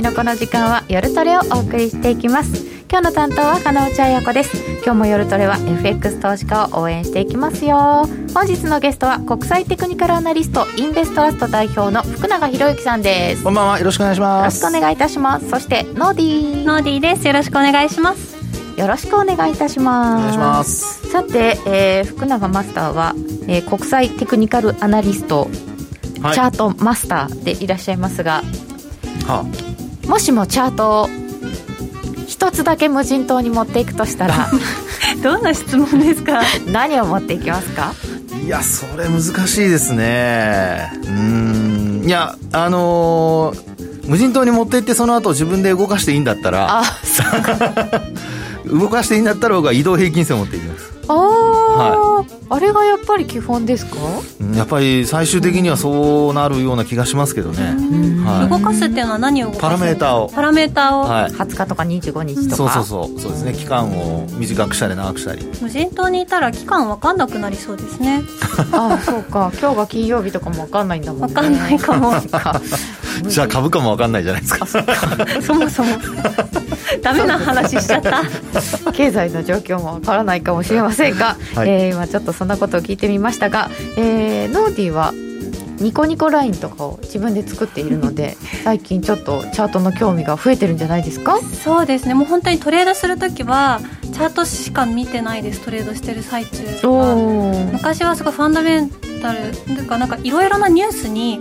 日のこの時間は夜トレをお送りしていきます。今日の担当は金内彩子です。今日も夜トレは FX 投資家を応援していきますよ。本日のゲストは国際テクニカルアナリストインベストラスト代表の福永博之さんです。こんばんは。よろしくお願いします。よろしくお願いいたします。そしてノーディー。ノーディーです。よろしくお願いします。よろしくお願いいたします。お願いします。さて、えー、福永マスターは、えー、国際テクニカルアナリスト、はい、チャートマスターでいらっしゃいますが、はあ、もしもチャートを一つだけ無人島に持っていくとしたら どんな質問ですか？何を持っていきますか？いやそれ難しいですね。うん。いやあのー、無人島に持って行ってその後自分で動かしていいんだったら 動かしていいんだったら僕は移動平均線を持っていきます。ああ、はい、あれがやっぱり基本ですか？やっぱり最終的にはそうなるような気がしますけどね、はい、動かすっていうのは何を動かす？パラメーターを。パラメーターを、はい、20日とか25日とか。そうそうそう。そうですね。期間を短くしたり長くしたり。無人島にいたら期間分かんなくなりそうですね。ああそうか。今日が金曜日とかも分かんないんだもんね。分かんないかも。じゃあ株価も分かんないじゃないですか。そもそも。ダメな話しちゃった。経済の状況も分からないかもしれませんが、はい、えー、今ちょっとそんなことを聞いてみましたが、えー、ノーディーはニコニコラインとかを自分で作っているので 最近ちょっとチャートの興味が増えてるんじゃないですか？そうですね。もう本当にトレードする時はチャートしか見てないです。トレードしてる最中は昔はすごいファンダメンタルというかなんかいろいろなニュースに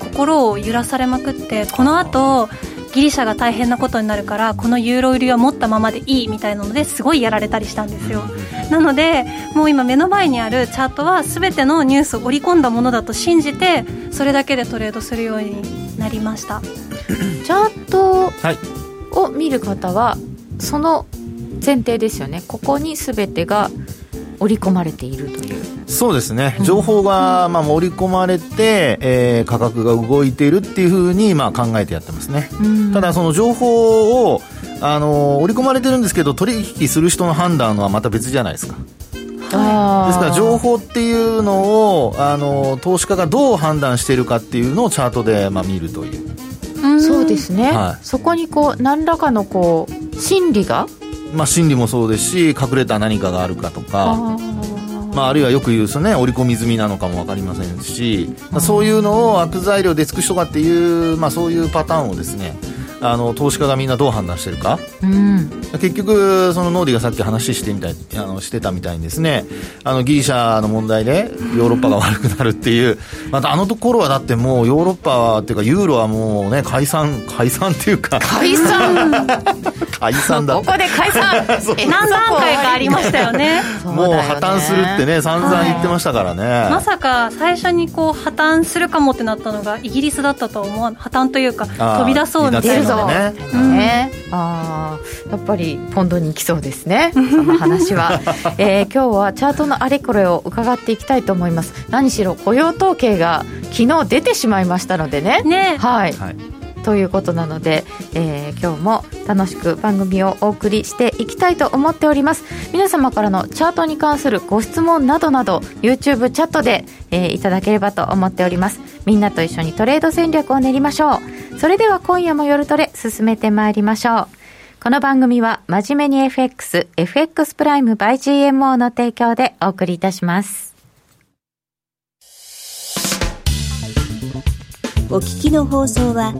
心を揺らされまくってこの後ギリシャが大変なことになるからこのユーロ売りは持ったままでいいみたいなのですごいやられたりしたんですよなのでもう今目の前にあるチャートは全てのニュースを織り込んだものだと信じてそれだけでトレードするようになりました。チャートを見る方はその前提ですよね。ここに全てが織り込まれているという。そうですね。情報がまあ盛り込まれて、えー、価格が動いているっていうふうにまあ考えてやってますね、ただその情報をあの織り込まれてるんですけど取引する人の判断はまた別じゃないですか。ですから情報っていうのをあの投資家がどう判断しているかっていうのをチャートで、まあ、見るという。そうですね、はい、そこにこう何らかのこう心理が？まあ心理もそうですし隠れた何かがあるかとかまあ、あるいはよく言うとね織り込み済みなのかも分かりませんし、まあ、そういうのを悪材料で尽くしとかっていう、まあ、そういうパターンをですねあの投資家がみんなどう判断してるか、うん、結局そのノーディがさっき話してみたいあのしてたみたいにですねあのギリシャの問題でヨーロッパが悪くなるっていうまたあのところはだってもうヨーロッパっていうかユーロはもうね解散解散っていうか。解散？解散だここで解散。何段階かありましたよね。もう破綻するってね散々言ってましたからね、はい、まさか最初にこう破綻するかもってなったのがイギリスだったとは思わ破綻というか飛び出そうみたいなぞね、ね、あやっぱりポンドに行きそうですね。その話は、えー、今日はチャートのあれこれを伺っていきたいと思います。何しろ雇用統計が昨日出てしまいましたのでね。ね。はい、はい。ということなので、えー、今日も楽しく番組をお送りしていきたいと思っております。皆様からのチャートに関するご質問などなど YouTube チャットで、えー、いただければと思っておりますみんなと一緒にトレード戦略を練りましょうそれでは今夜も夜トレ進めてまいりましょうこの番組は真面目に FX、FX プライム by GMO の提供でお送りいたします。お聞きの放送は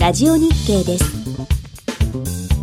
ラジオ日経です。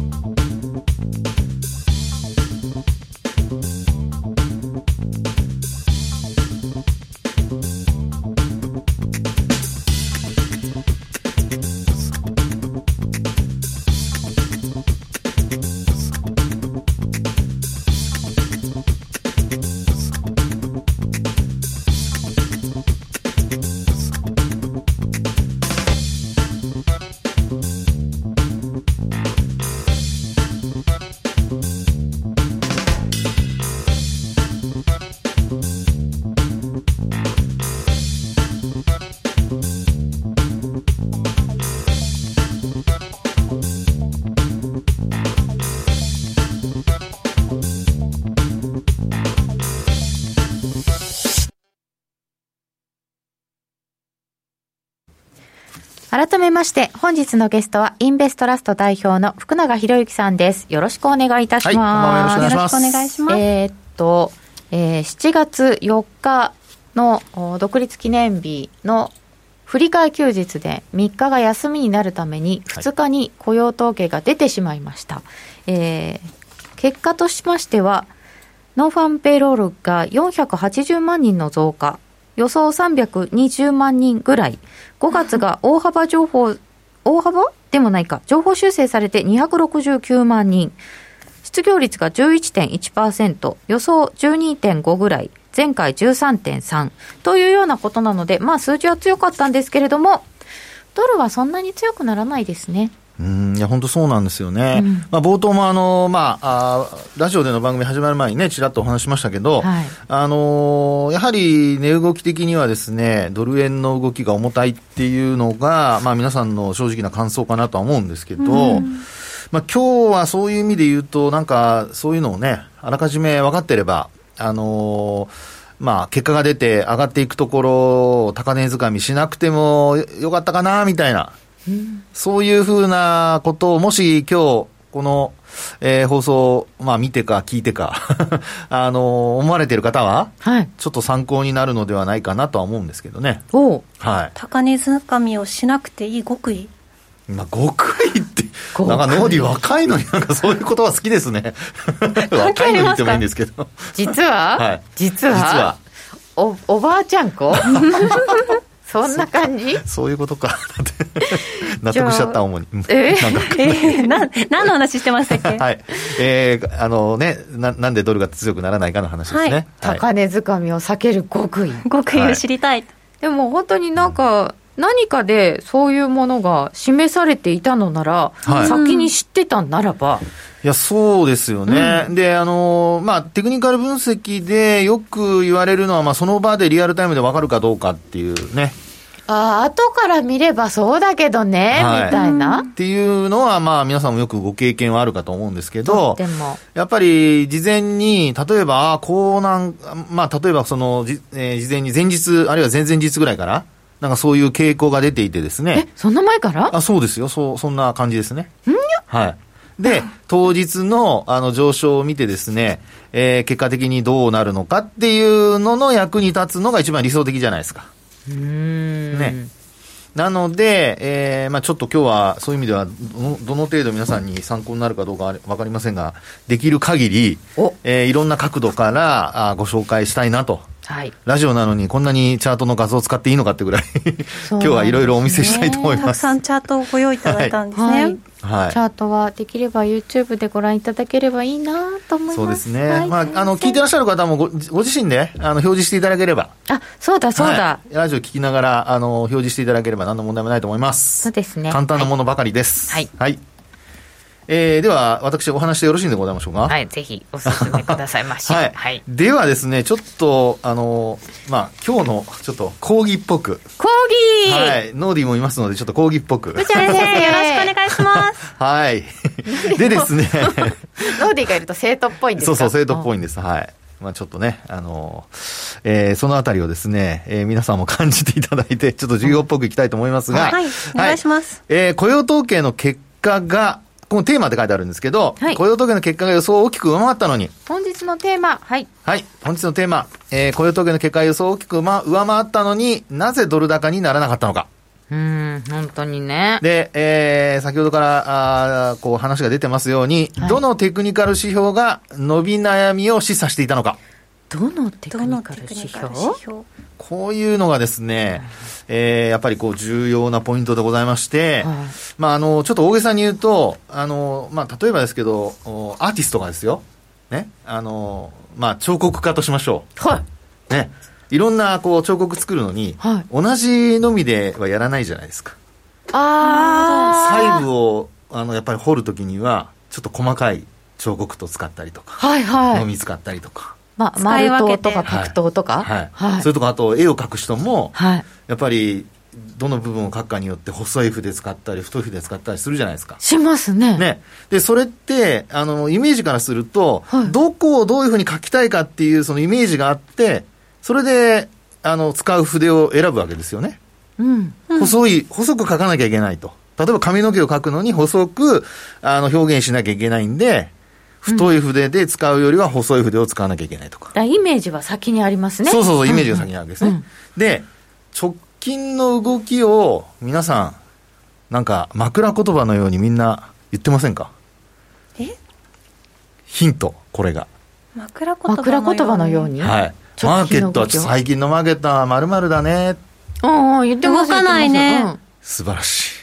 めまして、本日のゲストは、インベストラスト代表の福永博之さんです。よろしくお願いいたします。はいよろしくお願いします。えーっと、えー7月4日のお独立記念日の振り替え休日で3日が休みになるためにはい2日に雇用統計が出てしまいました、えー結果としましては non-farm payroll が480万人の増加予想320万人ぐらい。5月が大幅情報大幅？でもないか。情報修正されて269万人。失業率が11.1%、予想12.5ぐらい、前回13.3というようなことなので、まあ数字は強かったんですけれども、ドルはそんなに強くならないですね。うんいや本当そうなんですよね、うん。まあ、冒頭もあの、まあ、あーラジオでの番組始まる前にね、ちらっとお話ししましたけど、はい。あのーやはり値動き的にはですね、ドル円の動きが重たいっていうのが、まあ、皆さんの正直な感想かなとは思うんですけど、まあ、今日はそういう意味で言うと、なんか、そういうのをね、あらかじめ分かってれば、あのーまあ、結果が出て上がっていくところを高値掴みしなくてもよよかったかな、みたいな。そういうふうなことを、もし今日、この、えー放送、まあ見てか聞いてか、あの、思われている方は、はい。ちょっと参考になるのではないかなとは思うんですけどね。おうはい。高値掴みをしなくていい極意。まあ、極意って、なんかノーディ若いのになんかそういう言葉好きですね。若いのに言ってもいいんですけど。実は、はい実は？実はお、おばあちゃん子？そんな感じ？そういうことか。だって納得しちゃった、主に。うんえなんかえー、な、何の話してましたっけ？はい。えー、あのねな、なんでドルが強くならないかの話ですね。はい高値掴みを避ける極意。極意を知りたい。でも本当になんか、何かでそういうものが示されていたのなら、はい。先に知ってたんならば、いや、そうですよね。で、あの、まあ、テクニカル分析でよく言われるのは、まあ、その場でリアルタイムでわかるかどうかっていうね。ああ、後から見ればそうだけどね、はい。みたいな。っていうのは、まあ、皆さんもよくご経験はあるかと思うんですけど、でも、やっぱり事前に、例えば、あこうなん、まあ、例えばその、じえー事前に前日、あるいは前々日ぐらいから、なんかそういう傾向が出ていてですえね。、そんな前から？あ、そうですよ。そう、そんな感じですね。はい。で、当日の、あの、上昇を見てですね、えー結果的にどうなるのかっていうのの役に立つのが一番理想的じゃないですか。うーん。ね。なので、えーまあちょっと今日はそういう意味ではどの、どの程度皆さんに参考になるかどうかはわかりませんが、できる限りお、えーいろんな角度からあご紹介したいなと。はい。ラジオなのにこんなにチャートの画像を使っていいのかってぐらい、そう今日はいろいろお見せしたいと思いたくます。さんチャートをご用意いただいたんですね。はい。はいチ。ャートはできれば YouTube でご覧いただければいいなと思います。そうですね。はいまあ、あの、聞いてらっしゃる方もごご自身で、あの、表示していただければ。あ、そうだそうだ。はいラジオ聞きながら、あの、表示していただければ何の問題もないと思います。そうですね簡単なものばかりです。はいはい。えーでは、私お話してよろしいんでございましょうか？はい、ぜひお勧めくださいまし。はい。はい。ではですね、ちょっと、あの、まあ、今日の、ちょっと、講義っぽく。コーギーはい。ノーディーもいますので、ちょっと講義っぽく。先生、よろしくお願いします。はい。でですね、ノーディーがいると生徒っぽいんですか？そうそう、生徒っぽい。いんです。はい。まあちょっとね、あのえーそのあたりをですね、えー皆さんも感じていただいて、ちょっと授業っぽくいきたいと思いますが、はい、お願いします。えー雇用統計の結果が、このテーマって書いてあるんですけど、はい雇用統計の結果が予想を大きく上回ったのに、本日のテーマ、はい。はい、本日のテーマ、えー雇用統計の結果が予想を大きく上上回ったのになぜドル高にならなかったのか。うーん、本当にね。で、えー先ほどから、あーこう話が出てますように、はいどのテクニカル指標が伸び悩みを示唆していたのか。どのテクどのニカル指標？指標こういうのがですね、えーやっぱりこう重要なポイントでございまして、はいまああの、ちょっと大げさに言うと、あの、まあ例えばですけど、おアーティストがですよ、ね、あの、まあ彫刻家としましょはい。う。ね？いろんなこう彫刻作るのに、はい同じのみではやらないじゃないですか。あー。細部を、あの、やっぱり彫るときには、ちょっと細かい彫刻と使ったりとか、はいはい。のみ使ったりとか、ま、使い丸分けて刀とか角刀とか？はい。はいそ。れとか、あと絵を描く人も、はい。やっぱり、どの部分を描くかによって細い筆使ったり太い筆使ったりするじゃないですか。しますね。ね。で、それって、あの、イメージからすると、はいどこをどういうふうに描きたいかっていうそのイメージがあって、それで、あの、使う筆を選ぶわけですよね。うん。細い、細く書かなきゃいけないと。例えば髪の毛を書くのに細く、あの、表現しなきゃいけないんで、太い筆で使うよりは細い筆を使わなきゃいけないとか。だからイメージは先にありますね。そうそうそう、イメージが先にあるわけですね。うんで、直近の動きを皆さん、なんか枕言葉のようにみんな言ってませんか？え？ヒント、これが。枕言葉枕言葉のように？はい。マーケットは、最近のマーケットは〇〇だね。うんうん、言ってます動かないね言ってます素晴らしい。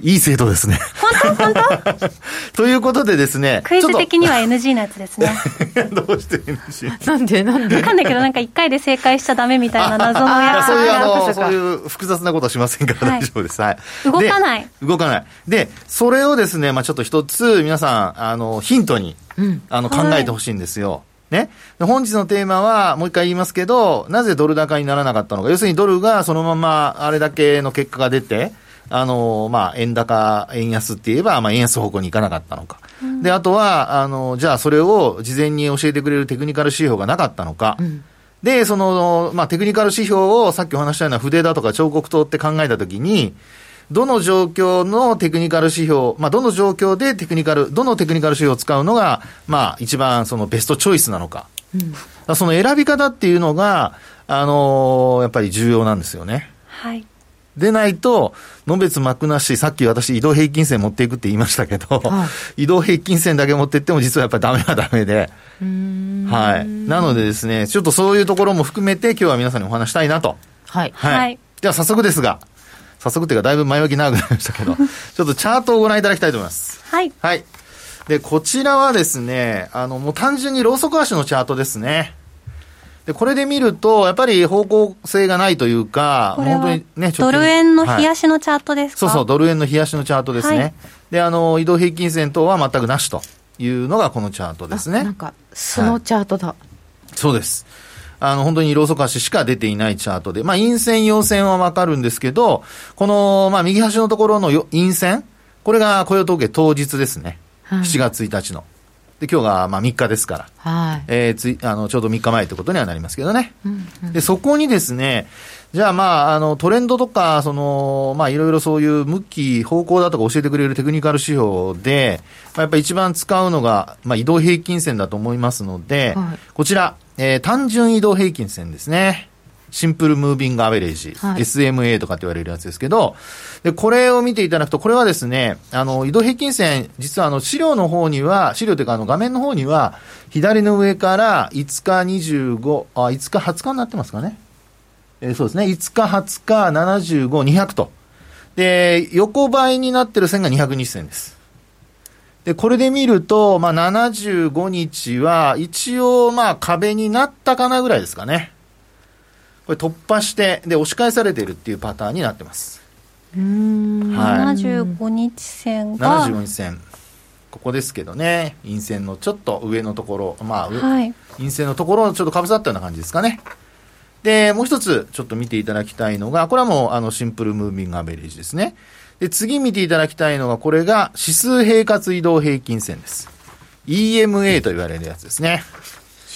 いい生徒ですね。本当？本当？ということでですね。クイズ的には NG のやつですね どうして NG? うんなんで？なんで？わかんないけどなんか1回で正解しちゃダメみたいな謎のいややそういうそうかそういう複雑なことはしませんからはい大丈夫です。はい。動かないで動かない。で、それをですね、まあちょっと一つ皆さん、あの、ヒントに、うん。あの、はい考えてほしいんですよ。ね。で本日のテーマは、もう一回言いますけど、なぜドル高にならなかったのか。要するにドルがそのままあれだけの結果が出て、あの、まあ、円高、円安って言えば、まあ、円安方向に行かなかったのか。で、あとは、あの、じゃあそれを事前に教えてくれるテクニカル指標がなかったのか。うん。で、その、まあ、テクニカル指標をさっきお話したような筆だとか彫刻刀って考えたときに、どの状況のテクニカル指標、まあ、どの状況でテクニカル、どのテクニカル指標を使うのが、まあ、一番そのベストチョイスなのか。うん。その選び方っていうのが、あのーやっぱり重要なんですよね。はいでないと、のべつ幕なし、さっき私移動平均線持っていくって言いましたけど、は移動平均線だけ持っていっても実はやっぱりダメはダメで、はい。なのでですね、ちょっとそういうところも含めて今日は皆さんにお話したいなと。はい。はい。はいでは早速ですが、早速っていうかだいぶ前置き長くなりましたけど、ちょっとチャートをご覧いただきたいと思います。はいはい。で、こちらはですね、あの、もう単純にローソク足のチャートですね。で、これで見ると、やっぱり方向性がないというか、これは本当にね、ドル円の冷やし、しのチャートですか、そうそう、ドル円の冷やしのチャートですね。はいで、あの、移動平均線等は全くなしというのがこのチャートですね。あなんか、素のチャートだ。そうです。あの、本当にローソク足しか出ていないチャートで、まあ、陰線、陽線はわかるんですけど、この、まあ、右端のところのよ陰線、これが雇用統計当日ですね。はい7月1日の。で、今日が、まあ、3日ですから。はい。えーつい、あの、ちょうど3日前ということにはなりますけどね。うんうんで、そこにですね、じゃあまあ、あの、トレンドとか、その、まあ、いろいろそういう向き、方向だとか教えてくれるテクニカル指標で、まあ、やっぱり一番使うのが、まあ、移動平均線だと思いますので、はいこちら、えー単純移動平均線ですね。シンプルムービングアベレージ、はい SMA とかって言われるやつですけど、で、これを見ていただくと、これはですね、あの、移動平均線、実はあの、資料の方には、資料というかあの、画面の方には、左の上から5日25、あ、5日20日になってますかね？えーそうですね。5日、20日、75、200と。で、横ばいになってる線が200日線です。で、これで見ると、まあ、75日は、一応、まあ、壁になったかなぐらいですかね。これ突破して、で、押し返されているっていうパターンになってます。うーん。はい75日線が75日線。ここですけどね、陰線のちょっと上のところ、まあ、上はい陰性のところをちょっとかぶさったような感じですかね。で、もう一つちょっと見ていただきたいのが、これはもうあのシンプルムービングアベレージですね。で、次見ていただきたいのが、これが指数平滑移動平均線です。EMA と言われるやつですね。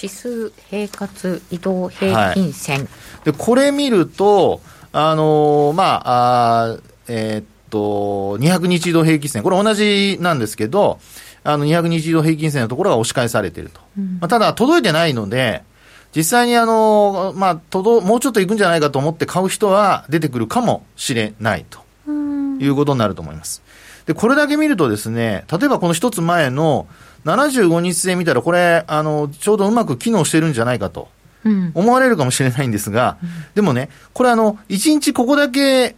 指数平滑移動平均線。で、これ見ると、あのーまあ、あーえーっと、200日移動平均線、これ同じなんですけど、あの、200日移動平均線のところが押し返されていると。まあ、ただ、届いてないので、実際にあの、まあ、届、もうちょっと行くんじゃないかと思って買う人は出てくるかもしれないということになると思います。で、これだけ見るとですね、例えばこの一つ前の75日線見たら、これ、あの、ちょうどうまく機能してるんじゃないかと。うん。思われるかもしれないんですが、でもね、これあの、1日ここだけ、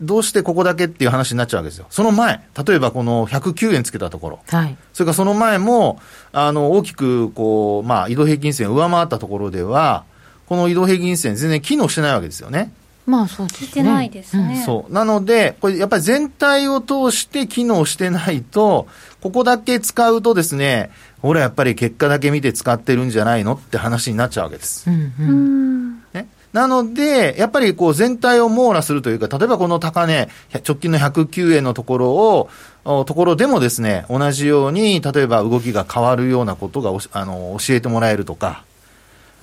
どうしてここだけっていう話になっちゃうわけですよ。その前、例えばこの109円つけたところ、はい。それからその前も、あの、大きく、こう、まあ、移動平均線を上回ったところでは、この移動平均線全然機能してないわけですよね。まあそうですね。てないですね、そう。なので、これやっぱり全体を通して機能してないと、ここだけ使うとですね、ほらやっぱり結果だけ見て使ってるんじゃないのって話になっちゃうわけです。うんう。うんんね。なので、やっぱりこう全体を網羅するというか、例えばこの高値、直近の109円のところを、おところでもですね、同じように、例えば動きが変わるようなことがあの教えてもらえるとか、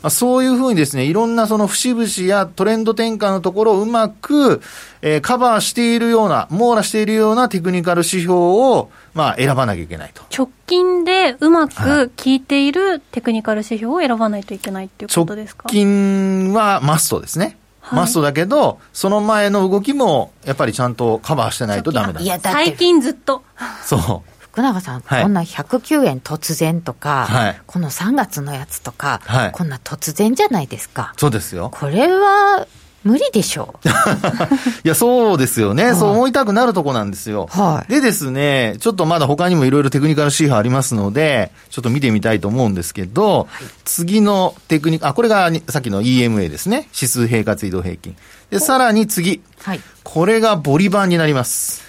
そういうふうにですね、いろんなその節々やトレンド転換のところをうまく、えー、カバーしているような、網羅しているようなテクニカル指標を、まあ、選ばなきゃいけないと。直近でうまく効いているテクニカル指標を選ばないといけないっていうことですか、直近はマストですね。マストだけど、その前の動きも、やっぱりちゃんとカバーしてないとダメだ。いや、最近ずっと。そう。福永さん、はい、こんな109円突然とか、はい、この3月のやつとか、はい、こんな突然じゃないですか。そうですよ。これは、無理でしょう。いや、そうですよね、はい、そう思いたくなるとこなんですよ。はい、でですね、ちょっとまだ他にもいろいろテクニカル指標ありますので、ちょっと見てみたいと思うんですけど、はい、次のテクニカ、あ、これがさっきの EMA ですね。指数平滑移動平均。で、さらに次。はい、これがボリバンになります。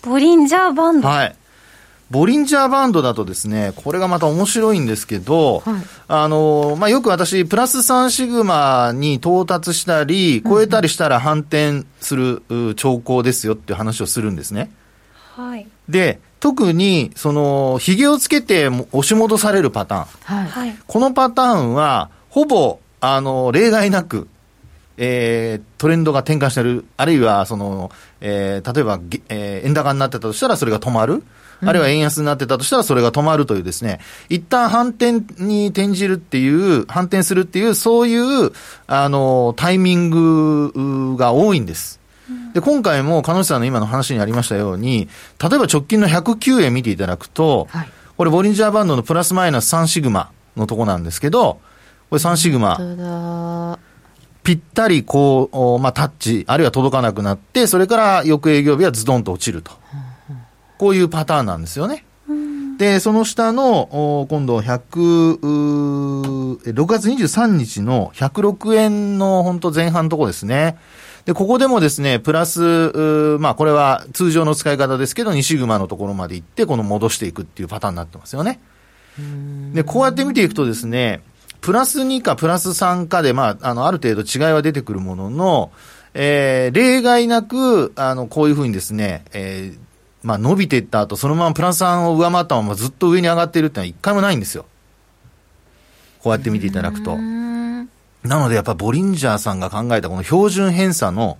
ボリンジャーバンドはい。ボリンジャーバンドだとですね、これがまた面白いんですけど、はい、あの、まあ、よく私、プラス3シグマに到達したり、超えたりしたら反転する兆候ですよっていう話をするんですね。はい。で、特に、その、髭をつけて押し戻されるパターン。はい。このパターンは、ほぼ、あの、例外なく、えー、トレンドが転換してる、あるいは、その、えー、例えば、えー、円高になってたとしたらそれが止まる。あるいは円安になってたとしたらそれが止まるというですね、一旦反転に転じるっていう、反転するっていう、そういう、あの、タイミングが多いんです。で、今回も、鹿野さんの今の話にありましたように、例えば直近の109円見ていただくと、はい、これ、ボリンジャーバンドのプラスマイナス3シグマのとこなんですけど、これ3シグマ。ぴったりこう、まあ、タッチ、あるいは届かなくなって、それから翌営業日はズドンと落ちると。こういうパターンなんですよね。で、その下の、今度100、6月23日の106円の本当前半のとこですね。で、ここでもですね、プラス、まあこれは通常の使い方ですけど、2シグマのところまで行って、この戻していくっていうパターンになってますよね。で、こうやって見ていくとですね、プラス2かプラス3かで、まあ、あの、ある程度違いは出てくるものの、えー、例外なく、あの、こういうふうにですね、えー、まあ、伸びていった後、そのままプラス3を上回ったままずっと上に上がっているってのは一回もないんですよ。こうやって見ていただくと。なのでやっぱボリンジャーさんが考えたこの標準偏差の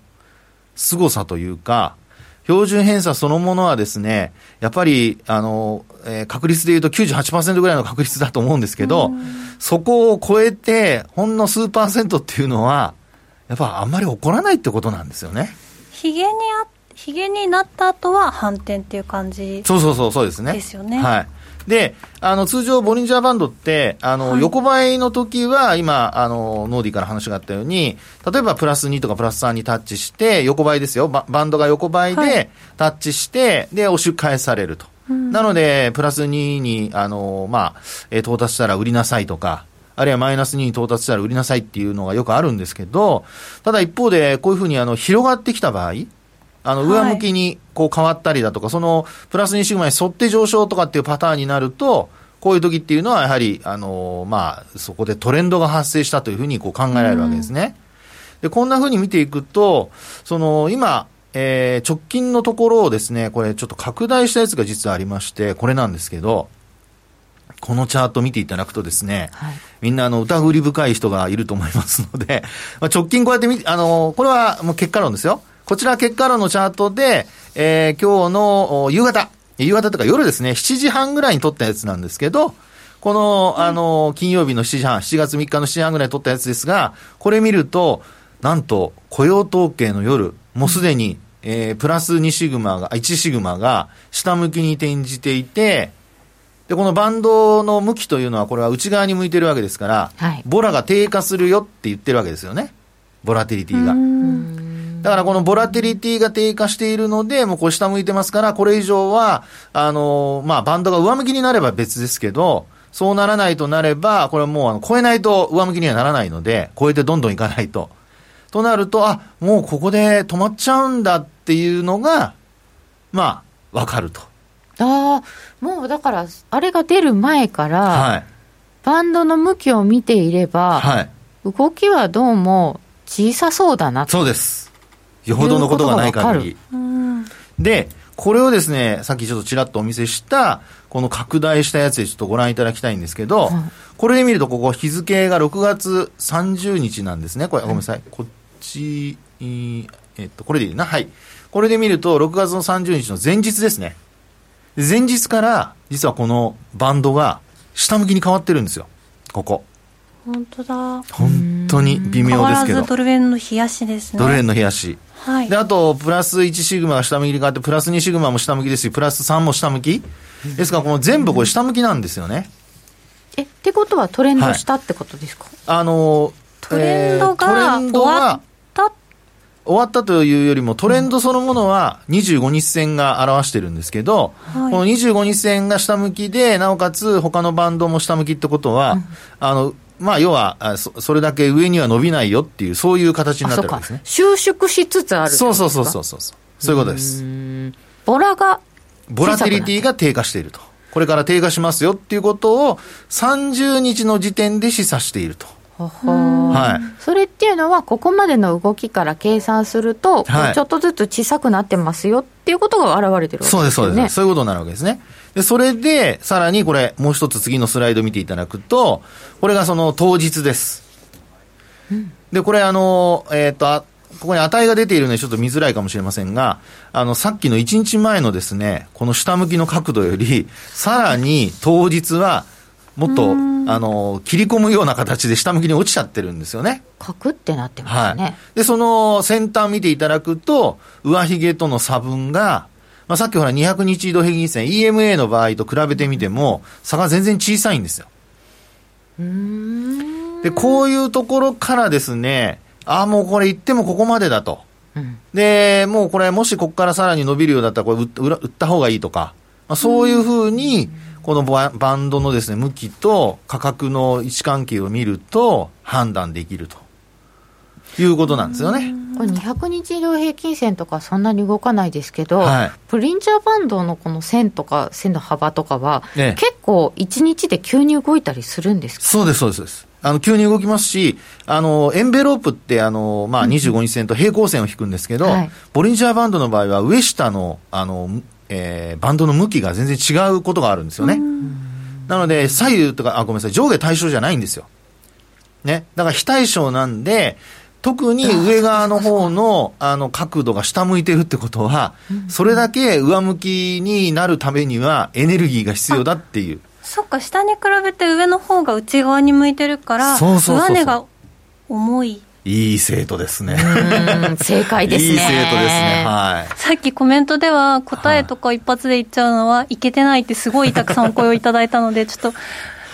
凄さというか、標準偏差そのものはですね、やっぱり、あの、えー、確率で言うと98%ぐらいの確率だと思うんですけど、そこを超えて、ほんの数パーセントっていうのは、やっぱあんまり起こらないってことなんですよね。ひげにあひげになった後は反転っていう感じそうそうそうそうですね。ですよね。はい。であの通常、ボリンジャーバンドってあの、はい、横ばいの時は今あの、ノーディから話があったように、例えばプラス2とかプラス3にタッチして、横ばいですよ、ババンドが横ばいでタッチして、はい、で押し返されると、うん、なので、プラス2にあの、まあえー、到達したら売りなさいとか、あるいはマイナス2に到達したら売りなさいっていうのがよくあるんですけど、ただ一方で、こういうふうにあの広がってきた場合、あの、上向きにこう変わったりだとか、はい、そのプラス2シグマに沿って上昇とかっていうパターンになると、こういう時っていうのは、やはり、あの、まあ、そこでトレンドが発生したというふうにこう考えられるわけですね。で、こんなふうに見ていくと、その、今、えー、直近のところをですね、これちょっと拡大したやつが実はありまして、これなんですけど、このチャート見ていただくとですね、はい、みんなあの疑り深い人がいると思いますので、まあ、直近こうやって見あの、これはもう結果論ですよ。こちら結果論のチャートで、えー、今日の夕方、夕方とか夜ですね、7時半ぐらいに撮ったやつなんですけど、この、あの、金曜日の7時半、7月3日の7時半ぐらいに撮ったやつですが、これ見ると、なんと、雇用統計の夜、もうすでに、えー、プラス2シグマが、1シグマが下向きに転じていて、で、このバンドの向きというのは、これは内側に向いてるわけですから、はい、ボラが低下するよって言ってるわけですよね。ボラティリティが。だからこのボラティリティが低下しているので、もうこれ下向いてますから、これ以上は、あの、まあ、バンドが上向きになれば別ですけど、そうならないとなれば、これはもうあの超えないと上向きにはならないので、超えてどんどんいかないと。となると、あ、もうここで止まっちゃうんだっていうのが、まあ、わかると。ああ、もうだから、あれが出る前から、はい、バンドの向きを見ていれば、はい、動きはどうも小さそうだなそうです。よほどのことがない限り。で、これをですね、さっきちょっとちらっとお見せした、この拡大したやつでちょっとご覧いただきたいんですけど、これで見ると、ここ日付が6月30日なんですね。これ、ごめんなさい。こっち、えっと、これでいいな。はい。これで見ると、6月の30日の前日ですね。前日から、実はこのバンドが下向きに変わってるんですよ。ここ。本当だ。本当に微妙ですけど。ドル円の冷やしですね。ドル円の冷やし。はい。で、あと、プラス1シグマが下向きに変わって、プラス2シグマも下向きですし、プラス3も下向き。ですから、この全部これ下向きなんですよね。え、ってことはトレンドしたってことですか、はい、あの、トレンドが、えー、トレンドは、終わった？というよりも、トレンドそのものは25日線が表してるんですけど、はい、この25日線が下向きで、なおかつ他のバンドも下向きってことは、うん、あの、まあ、要はそ、それだけ上には伸びないよっていう、そういう形になってるんですね。収縮しつつあるそうそうそうそうそう。そういうことです。ボラがボラティリティが低下していると。これから低下しますよっていうことを30日の時点で示唆していると。はい、それっていうのは、ここまでの動きから計算すると、はい、ちょっとずつ小さくなってますよっていうことが現れてるわけですね。そうです、そうです。そういうことになるわけですね。で、それで、さらにこれ、もう一つ次のスライド見ていただくと、これがその当日です。うん、で、これあの、えっ、ー、と、ここに値が出ているのでちょっと見づらいかもしれませんが、あの、さっきの1日前のですね、この下向きの角度より、さらに当日は、もっと、あの、切り込むような形で下向きに落ちちゃってるんですよね。カクってなってますね。はい。で、その先端見ていただくと、上髭との差分が、まあ、さっきほら200日移動平均線、EMA の場合と比べてみても、差が全然小さいんですよ。で、こういうところからですね、ああ、もうこれ言ってもここまでだと。うん、で、もうこれ、もしここからさらに伸びるようだったら、これ売った方がいいとか、まあ、そういうふうに、このバンドのですね、向きと価格の位置関係を見ると判断できると。いうことなんですよね。これ200日移動平均線とかそんなに動かないですけど、はい、プリンチャーバンドのこの線とか線の幅とかは、ね、結構1日で急に動いたりするんですか？そうです、そうです。あの、急に動きますし、あの、エンベロープって、あの、まあ、25日線と平行線を引くんですけど、うんはい、ボリンジャーバンドの場合は、上下の、あの、えー、バンドの向きが全然違うことがあるんですよね。なので、左右とか、あ、ごめんなさい、上下対称じゃないんですよ。ね。だから非対称なんで、特に上側の方のあの角度が下向いてるってことは、それだけ上向きになるためにはエネルギーが必要だっていう。そっか、下に比べて上の方が内側に向いてるから、そうそう上値が重い。いい生徒ですね。正解ですね。いい生徒ですね。はい。さっきコメントでは答えとか一発で言っちゃうのはいけてないってすごいたくさんお声をいただいたので、ちょっと、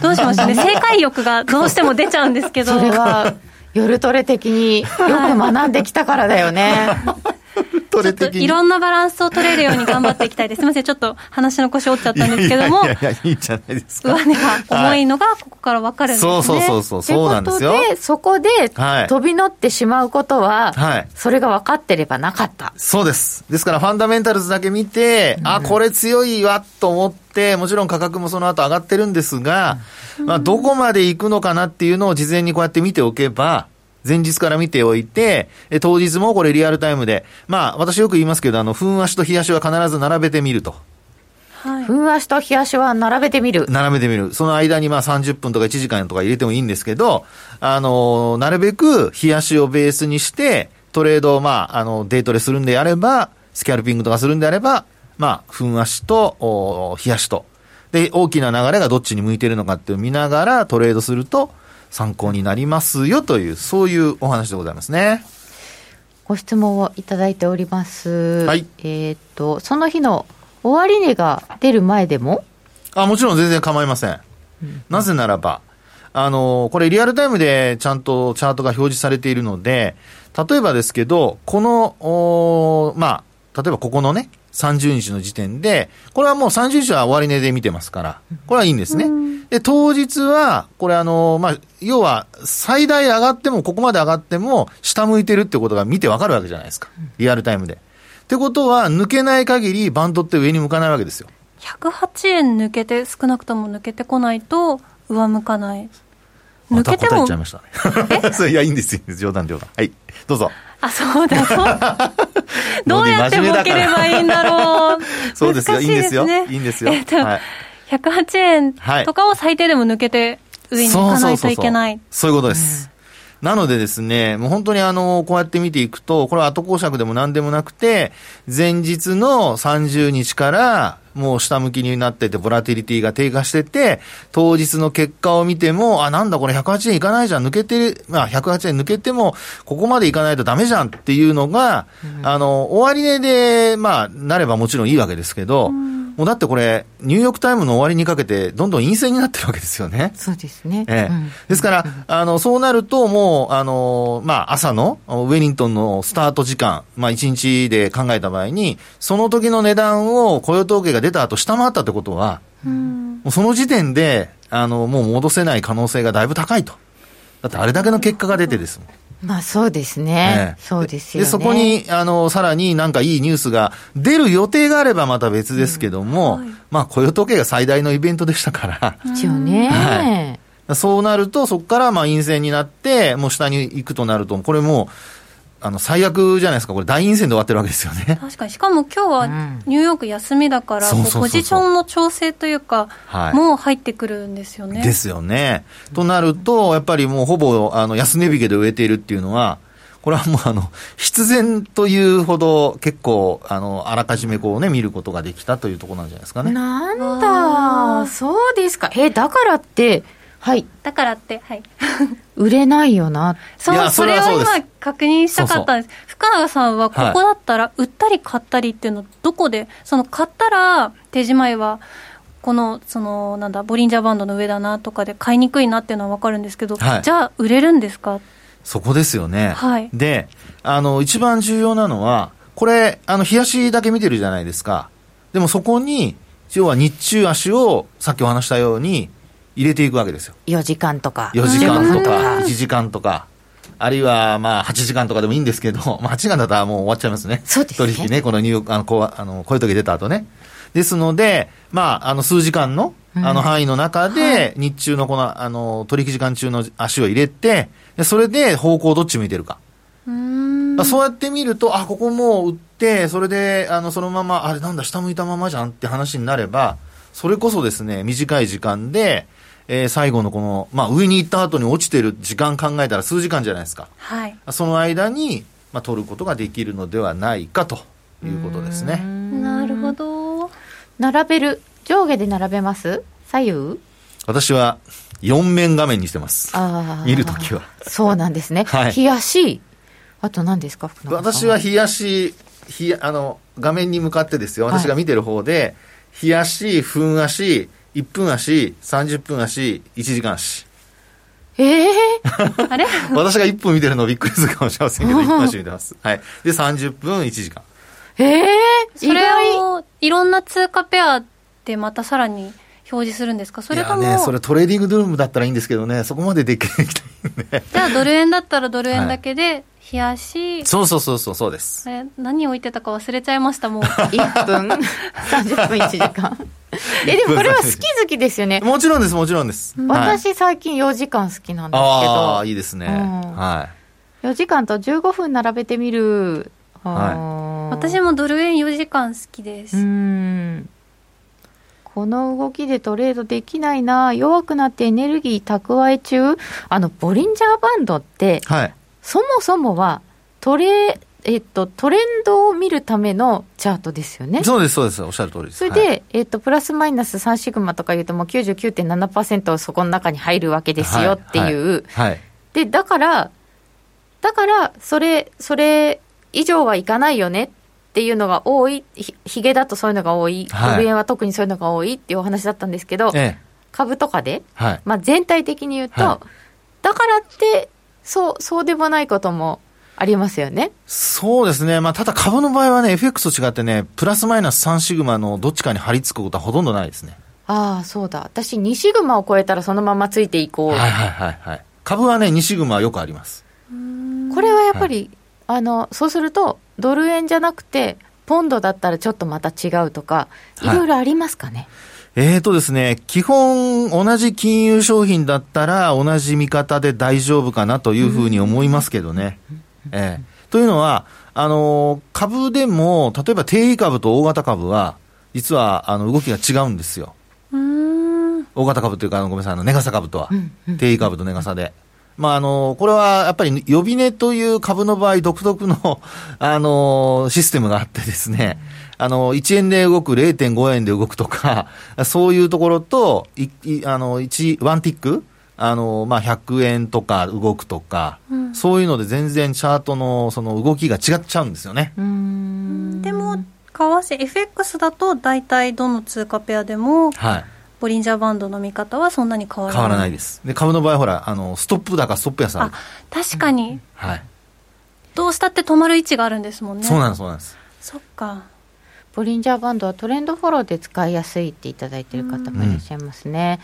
どうしましょうね。正解欲がどうしても出ちゃうんですけど。それは夜トレ的によく学んできたからだよね。ちょっといろんなバランスを取れるように頑張っていきたいです。すみません、ちょっと話の腰折っちゃったんですけども、いやいやいいじゃないですか。上値が重いのがここから分かるんですね。そうそうそうそう、そうなんですよ。で、そこで飛び乗ってしまうことは、はい、それが分かってればなかった。そうです。ですから、ファンダメンタルズだけ見て、うん、あ、これ強いわと思って、もちろん価格もその後上がってるんですが、うん、まあ、どこまで行くのかなっていうのを事前にこうやって見ておけば、前日から見ておいて、当日もこれリアルタイムで、まあ、私よく言いますけど、あの、ふ足と冷やしは必ず並べてみると。はい、ふ足と冷やしは並べてみる。並べてみる。その間にまあ30分とか1時間とか入れてもいいんですけど、あの、なるべく冷やしをベースにして、トレードをまあ、あの、デートでするんであれば、スキャルピングとかするんであれば、まあ、ふ足と、冷やしと。で、大きな流れがどっちに向いてるのかって見ながらトレードすると、参考になりますよという、そういうお話でございますね。ご質問をいただいております。はい。えっ、と、その日の終値が出る前でも？あ、もちろん全然構いません。うん、なぜならば、あの、これリアルタイムでちゃんとチャートが表示されているので、例えばですけど、この、おまあ、例えばここのね、30日の時点で、これはもう30日は終値で見てますから、これはいいんですね。で、当日は、これあの、まあ、要は、最大上がっても、ここまで上がっても、下向いてるってことが見てわかるわけじゃないですか。リアルタイムで。ってことは、抜けない限り、バンドって上に向かないわけですよ。108円抜けて、少なくとも抜けてこないと、上向かない。抜けても。また答えちゃいましたね。いや、いいんですよ。冗談冗談。はい。どうぞ。あ、そうだ、そう。どうやって儲ければいいんだろう。そうですよ、難しいいんですよ。ねいいんですよ。えっと、はい108円とかを最低でも抜けて上に行かないといけない。そういうことです。なのでですね、もう本当にあの、こうやって見ていくと、これは後公爵でも何でもなくて、前日の30日から、もう下向きになってて、ボラティリティが低下してて、当日の結果を見ても、あ、なんだこれ108円いかないじゃん、抜けてる、まあ108円抜けても、ここまでいかないとダメじゃんっていうのが、あの、終値で、まあ、なればもちろんいいわけですけど、もうだってこれ、ニューヨークタイムの終わりにかけて、どんどん陰線になってるわけですよね。そうですね。ええうんですから、あの、そうなると、もう、あの、まあ、朝のウェリントンのスタート時間、まあ、1日で考えた場合に、その時の値段を雇用統計が出た後下回ったってことは、もうその時点で、あの、もう戻せない可能性がだいぶ高いと。だってあれだけの結果が出てですもん。まあそうですね。ええそうですよね。で、そこに、あの、さらになんかいいニュースが出る予定があればまた別ですけども、まあ、雇用統計が最大のイベントでしたから、一応ね。はそうなると、そこからまあ陰線になって、もう下に行くとなると、これもう、あの、最悪じゃないですか。これ大陰線で終わってるわけですよね。確かに。しかも今日はんニューヨーク休みだから、ポジションの調整というか、はいもう入ってくるんですよね。ですよね。となると、やっぱりもうほぼ、あの、安値引けで植えているっていうのは、これはもうあの、必然というほど結構、あの、あらかじめこうね、見ることができたというところなんじゃないですかね。なんだ、そうですか。え、だからって、はい、だからって、はい。売れないよな。そう、それを今確認したかったんです。福永さんはここだったら売ったり買ったりっていうのどこで、その買ったら手仕舞いはこの、その、なんだ、ボリンジャーバンドの上だなとかで買いにくいなっていうのはわかるんですけど、はいじゃあ売れるんですか？そこですよね。はいで、あの、一番重要なのは、これ、あの、冷やしだけ見てるじゃないですか。でもそこに、要は日中足を、さっきお話したように、入れていくわけですよ。4時間とか。4時間とか、うん1時間とか、あるいはまあ8時間とかでもいいんですけど、まあ8時間だったらもう終わっちゃいますね。そうですね取引ね、このニューヨーク、あの、こう、あの、こういう時出た後ね。ですので、まあ、あの、数時間の、あの範囲の中で、日中のこの、あの、取引時間中の足を入れて、でそれで方向どっち向いてるか。うそうやって見ると、あ、ここもう売って、それで、あの、そのまま、あれなんだ、下向いたままじゃんって話になれば、それこそですね、短い時間で、えー最後のこの、まあ上に行った後に落ちてる時間考えたら数時間じゃないですか。はい。その間に、まあ取ることができるのではないかということですね。なるほど。並べる。上下で並べます？左右？私は4面画面にしてます。ああ。見るときは。そうなんですね。はい冷やし、あと何ですか？私は冷やし、冷や、あの、画面に向かってですよ。私が見てる方で、冷やし、分足、1分足、30分足、1時間足。ええ あれ？私が1分見てるのびっくりするかもしれませんけど、1分足見てます。はい。で、30分、1時間。ええそれをいろんな通貨ペアでまたさらに表示するんですか？それとも、いやね、それトレーディングルームだったらいいんですけどね、そこまでできないんで。じゃあドル円だったらドル円だけで、日足、そうそうそうそう、そうです。あれ何置いてたか忘れちゃいました、もう。1分、30分1時間。え、でもこれは好き好きですよね。もちろんです、もちろんです。はい、私最近4時間好きなんですけああ、ど、いいですね。うんは4時間と15分並べてみる。はい私もドル円4時間好きです。うん。この動きでトレードできないな、弱くなってエネルギー蓄え中。あの、ボリンジャーバンドってい。、はい。そもそもはトレ、えっと、トレンドを見るためのチャートですよね。そうです、そうです。おっしゃる通りです。それで、はいえっと、プラスマイナス3シグマとか言うともう99.7%そこの中に入るわけですよっていう。はい。はいで、だから、だから、それ、それ以上はいかないよねっていうのが多い、ひヒゲだとそういうのが多い、はいドル円は特にそういうのが多いっていうお話だったんですけど、ええ。株とかで、はい。まあ全体的に言うと、はだからって、そう、そうでもないこともありますよね。そうですね。まあ、ただ株の場合はね、FX と違ってね、プラスマイナス3シグマのどっちかに張り付くことはほとんどないですね。ああ、そうだ。私、2シグマを超えたらそのままついていこう。はいはいはいはい。株はね、2シグマはよくあります。これはやっぱり、あの、そうすると、ドル円じゃなくて、ポンドだったらちょっとまた違うとか、いはいろいろありますかね？えーとですね、基本、同じ金融商品だったら、同じ見方で大丈夫かなというふうに思いますけどね。ええというのは、あの株でも、例えば定位株と大型株は、実はあの動きが違うんですよ。大型株というか、ごめんなさい、あの値傘株とは、うんうん、定位株と値傘で。まあ、あの、これはやっぱり予備値という株の場合、独特の、あの、システムがあってですね、あの、1円で動く、0.5円で動くとか、そういうところと、いいあの、1、ワンティックあの、まあ、100円とか動くとか、うん、そういうので全然チャートのその動きが違っちゃうんですよね。でも、為替、FX だと大体どの通貨ペアでも、はい。ボリンジャーバンドの見方はそんなに変わらない？変わらないです。で、株の場合、ほら、あの、ストップ高、ストップ安あ確かに。うん、はい。どうしたって止まる位置があるんですもんね。そうなんです、そうなんです。そっか。ボリンジャーバンドはトレンドフォローで使いやすいっていただいてる方もいらっしゃいますね。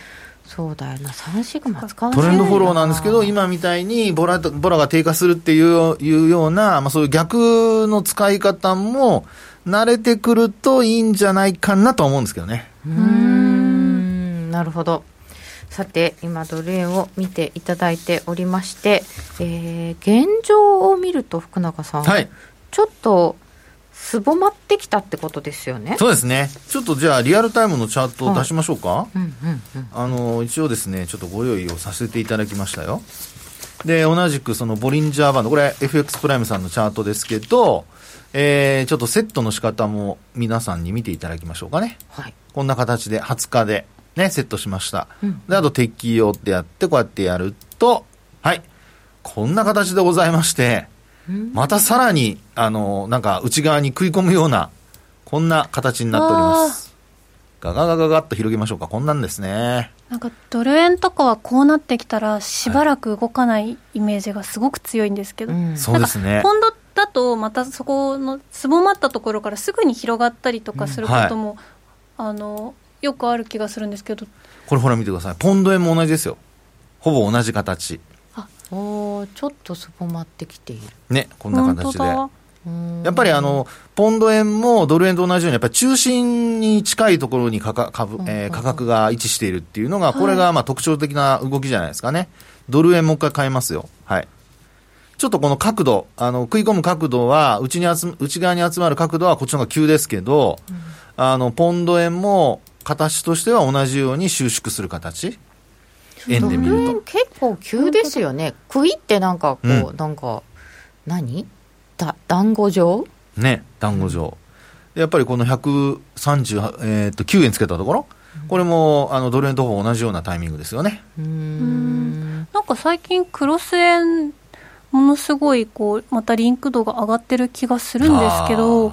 うん、そうだよな、3シグマ使わないトレンドフォローなんですけど、今みたいにボラボラが低下するっていういうような、まあ、そういう逆の使い方も慣れてくるといいんじゃないかなと思うんですけどね。うんなるほど。さて、今、ドル円を見ていただいておりまして、えー、現状を見ると、福永さん、はい、ちょっとすぼまってきたってことですよね。そうですね。ちょっとじゃあ、リアルタイムのチャートを出しましょうか。あの、一応ですね、ちょっとご用意をさせていただきましたよ。で、同じくそのボリンジャーバンド、これ FX プライムさんのチャートですけど、えー、ちょっとセットの仕方も皆さんに見ていただきましょうかね。はい。こんな形で20日で、ね、セットしました。うん、で、あと適用ってやって、こうやってやると、はい。こんな形でございまして、またさらに、あの、なんか内側に食い込むような、こんな形になっております。ガガガガガッと広げましょうか。こんなんですね。なんかドル円とかはこうなってきたらしばらく動かないイメージがすごく強いんですけど、うん、そうですねポンドだとまたそこのすぼまったところからすぐに広がったりとかすることも、うんはい、あのよくある気がするんですけど。これほら見てください。ポンド円も同じですよ。ほぼ同じ形。あおちょっとすぼまってきている。ねこんな形で。やっぱりあのポンド円もドル円と同じようにやっぱり中心に近いところに価格,、えー、価格が位置しているっていうのがこれがまあ特徴的な動きじゃないですかね、ドル円もう一回変えますよ。はい。ちょっとこの角度、あの、食い込む角度は、内に集内側に集まる角度はこっちの方が急ですけど、うん、あの、ポンド円も形としては同じように収縮する形？円で見ると。結構急ですよね。クイってなんかこう、うん、なんか何？だ団子状？ね団子状、うん、やっぱりこの139、えー、と9円つけたところ？これもあのドル円とほぼ同じようなタイミングですよね。うん。なんか最近クロス円ものすごいこうまたリンク度が上がってる気がするんですけど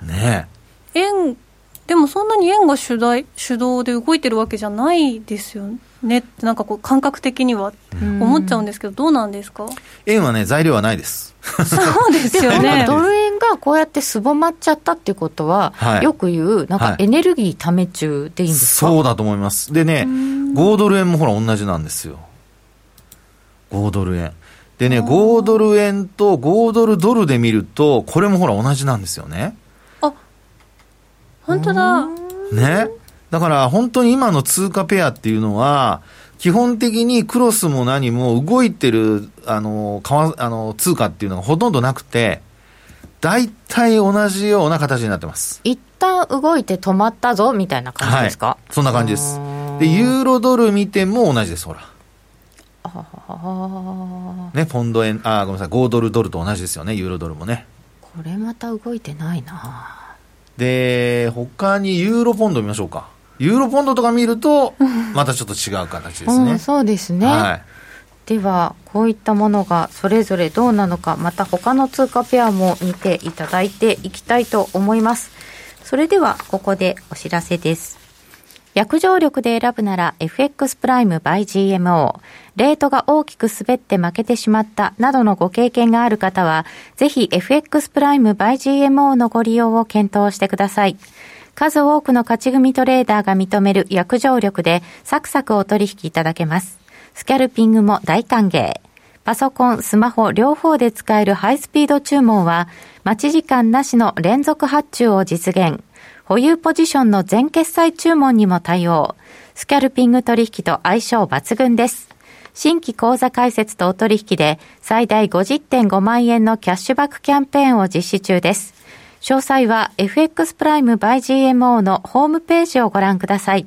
ね。円でもそんなに円が主題主導で動いてるわけじゃないですよね。ってなんかこう感覚的には。思っちゃうんですけど、どうなんですか？円はね材料はないです。そうですよね。ドル円がこうやってすぼまっちゃったっていうことは、はい、よく言うなんかエネルギーため中でいいんですか、はい、そうだと思います。でね5ドル円もほら同じなんですよ。5ドル円。でね5ドル円と5ドルドルで見るとこれもほら同じなんですよね本当だ。ね。だから本当に今の通貨ペアっていうのは、基本的にクロスも何も動いてる、あの、為あの通貨っていうのがほとんどなくて、大体同じような形になってます。一旦動いて止まったぞみたいな感じですか、はい、そんな感じです。で、ユーロドル見ても同じです、ほら。ね、ポンド円、あ、ごめんなさい、5ドルドルと同じですよね、ユーロドルもね。これまた動いてないなで、他にユーロポンド見ましょうか。ユーロポンドとか見ると、またちょっと違う形ですね。うん、そうですね。はい、では、こういったものがそれぞれどうなのか、また他の通貨ペアも見ていただいていきたいと思います。それでは、ここでお知らせです。約定力で選ぶなら FX プライム by GMO。レートが大きく滑って負けてしまったなどのご経験がある方は、ぜひ FX プライム by GMO のご利用を検討してください。数多くの勝ち組トレーダーが認める約定力でサクサクお取引いただけます。スキャルピングも大歓迎。パソコン、スマホ両方で使えるハイスピード注文は、待ち時間なしの連続発注を実現。保有ポジションの全決済注文にも対応。スキャルピング取引と相性抜群です。新規口座開設とお取引で最大50.5万円のキャッシュバックキャンペーンを実施中です。詳細は FX プライム by GMO のホームページをご覧ください。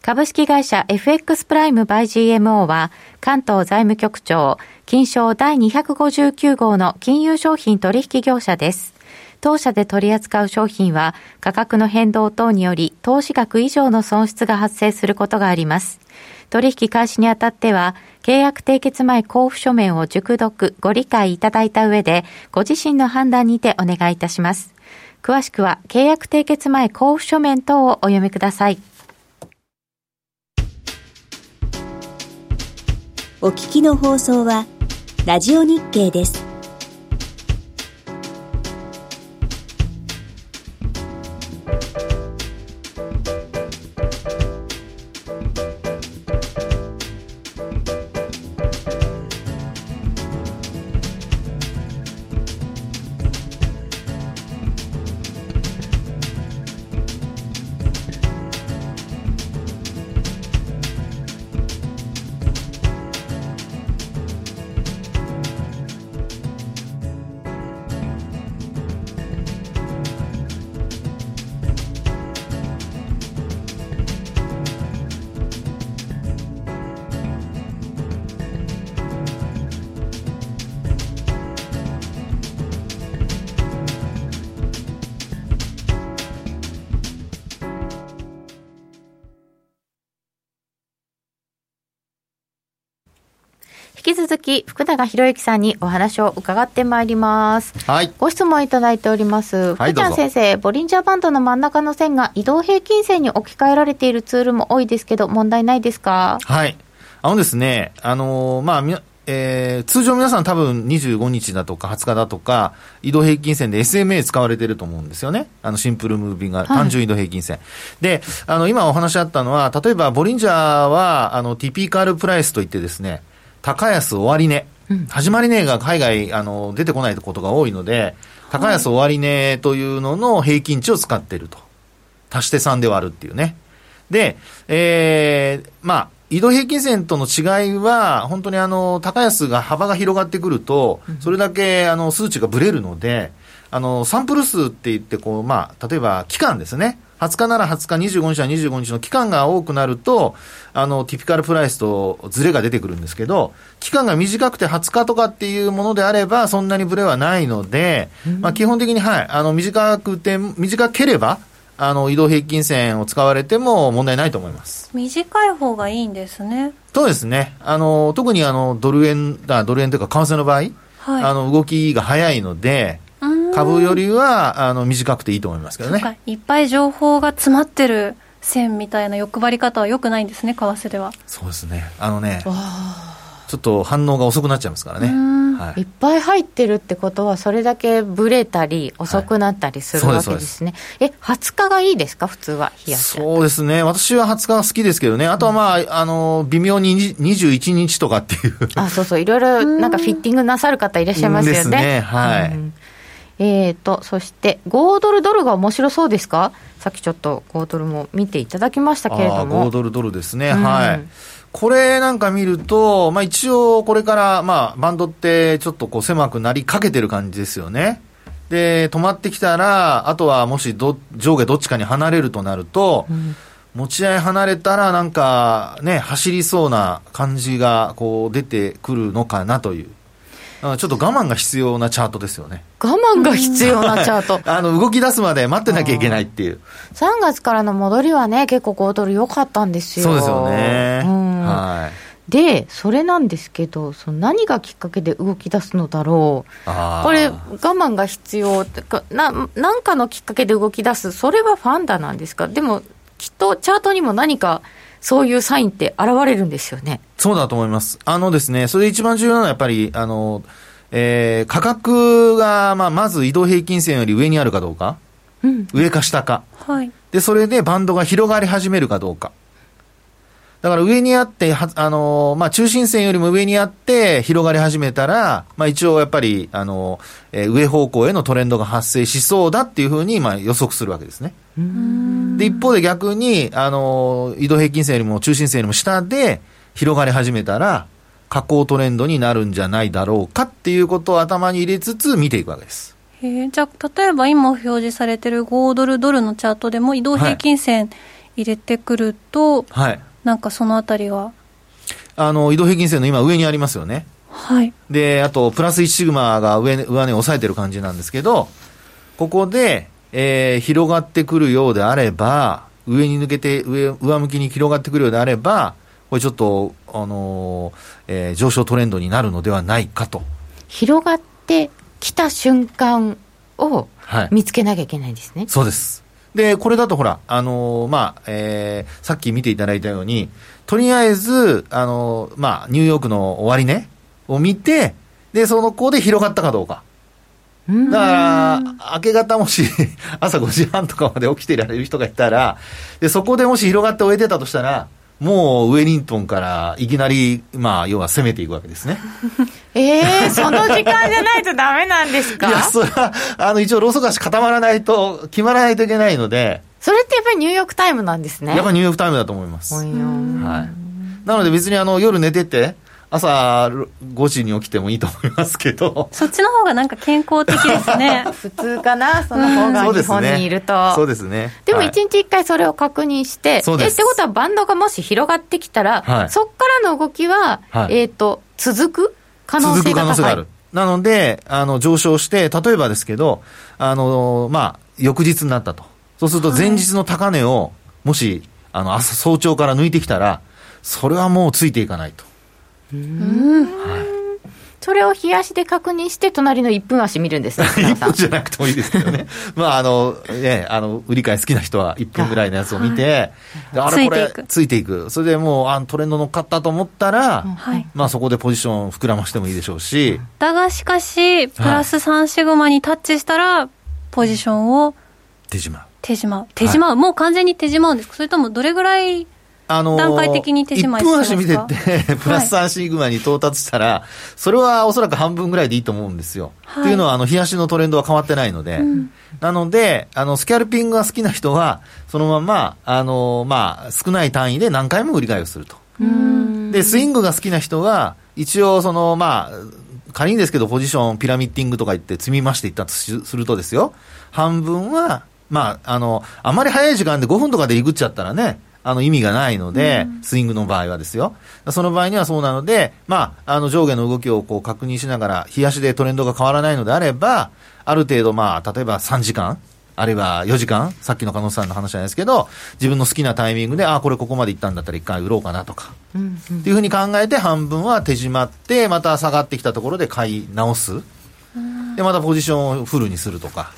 株式会社 FX プライム by GMO は関東財務局長金賞第259号の金融商品取引業者です。当社で取り扱う商品は価格の変動等により投資額以上の損失が発生することがあります。取引開始にあたっては契約締結前交付書面を熟読、ご理解いただいた上で、ご自身の判断にてお願いいたします。詳しくは、契約締結前交付書面等をお読みください。お聞きの放送は、ラジオ日経です。永博之さんにお話を伺ってまいります。はい。ご質問いただいております。福ちゃん先生、ボリンジャーバンドの真ん中の線が移動平均線に置き換えられているツールも多いですけど、問題ないですか？はい。あのですね、あのー、まあ、えー、通常皆さん多分25日だとか20日だとか、移動平均線で SMA 使われてると思うんですよね。あの、シンプルムービング、単純移動平均線。はい、で、あの、今お話あったのは、例えば、ボリンジャーは、あの、ティピカルプライスといってですね、高安終値、うん、始まり値が海外あの出てこないことが多いので、高安終値というのの平均値を使っていると。足して3で割るっていうね。で、えー、まあ、移動平均線との違いは、本当にあの、高安が幅が広がってくると、それだけあの、数値がぶれるので、あの、サンプル数って言って、こう、まあ、例えば期間ですね。20日なら20日、25日は25日の期間が多くなると、あの、ティピカルプライスとズレが出てくるんですけど、期間が短くて20日とかっていうものであれば、そんなにブレはないので、まあ、基本的に、はい、あの、短くて、短ければ、あの、移動平均線を使われても問題ないと思います。短い方がいいんですね。そうですね。あの、特にあの、ドル円、だドル円というか為替の場合、はい、あの、動きが早いので、株よりはあの短くていいと思いますけどね。いっぱい情報が詰まってる線みたいな欲張り方はよくないんですね為替では。そうですね。あのねちょっと反応が遅くなっちゃいますからね、はい、いっぱい入ってるってことは、それだけぶれたり、遅くなったりするわけですね、はい、え、20日がいいですか、普通は、冷やしそうですね、私は20日が好きですけどね、あとはまあ、うん、あの微妙に21日とかっていう。あそうそう、いろいろなんかフィッティングなさる方いらっしゃいますよね。ですね、はい。うんえーと、そして5ドルドルが面白そうですか？さっきちょっと5ドルも見ていただきましたけれども。5ドルドルですね、うん、はい。これなんか見ると、まあ、一応これから、まあ、バンドってちょっとこう狭くなりかけてる感じですよね。で止まってきたらあとはもしど上下どっちかに離れるとなると、うん、持ち合い離れたらなんかね走りそうな感じがこう出てくるのかなというちょっと我慢が必要なチャートですよね。我慢が必要なチャート。あの、動き出すまで待ってなきゃいけないっていう。3月からの戻りはね、結構5ドル良かったんですよ。そうですよね。うん、はい。で、それなんですけど、その何がきっかけで動き出すのだろう、これ、我慢が必要かな、なんかのきっかけで動き出す、それはファンダなんですか、でも、きっとチャートにも何かそういうサインって現れるんですよね。そうだと思います。あのですね、それ一番重要なのはやっぱり、あの、えー、価格が、まあ、まず移動平均線より上にあるかどうか、うん、上か下か、はい、で、それでバンドが広がり始めるかどうか。だから上にあって、はあのまあ、中心線よりも上にあって広がり始めたら、まあ、一応やっぱり、あのえー、上方向へのトレンドが発生しそうだっていうふうに、まあ、予測するわけですね。で、一方で逆に、あの移動平均線よりも中心線よりも下で、広がり始めたら、下降トレンドになるんじゃないだろうかっていうことを頭に入れつつ見ていくわけです。へじゃあ、例えば今表示されてる5ドルドルのチャートでも移動平均線入れてくると、はい。なんかそのあたりは？あの、移動平均線の今上にありますよね。はい。で、あと、プラス1シグマが上、上値を抑えてる感じなんですけど、ここで、えー、広がってくるようであれば、上に抜けて、上、上向きに広がってくるようであれば、これちょっと、あのー、えー、上昇トレンドになるのではないかと。広がってきた瞬間を見つけなきゃいけないんですね。はい、そうです。で、これだとほら、あのー、まあ、えー、さっき見ていただいたように、とりあえず、あのー、まあ、ニューヨークの終値、ね、を見て、で、その子で広がったかどうか。だから、明け方もし、朝5時半とかまで起きていられる人がいたら、で、そこでもし広がって終えてたとしたら、もうウェリントンからいきなり、まあ、要は攻めていくわけですね。え えー、その時間じゃないとダメなんですか？いや、それは、あの、一応、ローソク足固まらないと、決まらないといけないので。それってやっぱりニューヨークタイムなんですね。やっぱりニューヨークタイムだと思います。はい。なので別にあの、夜寝てて、朝5時に起きてもいいと思いますけど。そっちの方がなんか健康的ですね。普通かな、その方が日本にいると。そうですね。でも1日1回それを確認して、はい、えってことはバンドがもし広がってきたら、はい、そこからの動きは、はい、えっ、ー、と、続く可能性が高い。続く可能性がある。なので、あの、上昇して、例えばですけど、あの、まあ、翌日になったと。そうすると前日の高値を、もし、あの、朝早朝から抜いてきたら、それはもうついていかないと。はいそれを冷やしで確認して、隣の1分足見るんです、1分じゃなくてもいいですけどね、まああのね、あの売り買い好きな人は1分ぐらいのやつを見て、あれこれ、ついていく、それでもうあトレンド乗っかったと思ったら、はい、まあそこでポジション膨らましてもいいでしょうし。だがしかし、プラス3シグマにタッチしたら、ポジションを手締まう。手締まう。手締まう、はい、もう完全に手締まうんですか？それともどれぐらいあのー、段階的に手締まい1分足見てって、プラス3シグマに到達したら、はい、それはおそらく半分ぐらいでいいと思うんですよ。はい、っていうのは、あの、冷やしのトレンドは変わってないので、うん、なので、あの、スキャルピングが好きな人は、そのまま、あのー、まあ、少ない単位で何回も売り買いをすると。で、スイングが好きな人は、一応、その、まあ、仮にですけど、ポジション、ピラミッティングとか言って積み増していったとするとですよ、半分は、まあ、あの、あまり早い時間で5分とかでいぐっちゃったらね、あの意味がないので、うん、スイングの場合はですよ。その場合にはそうなので、まあ、あの上下の動きをこう確認しながら、冷やしでトレンドが変わらないのであれば、ある程度まあ、例えば3時間、あるいは4時間、さっきの加納さんの話じゃないですけど、自分の好きなタイミングで、ああ、これここまで行ったんだったら一回売ろうかなとか、うんうん、っていうふうに考えて、半分は手締まって、また下がってきたところで買い直す。で、またポジションをフルにするとか。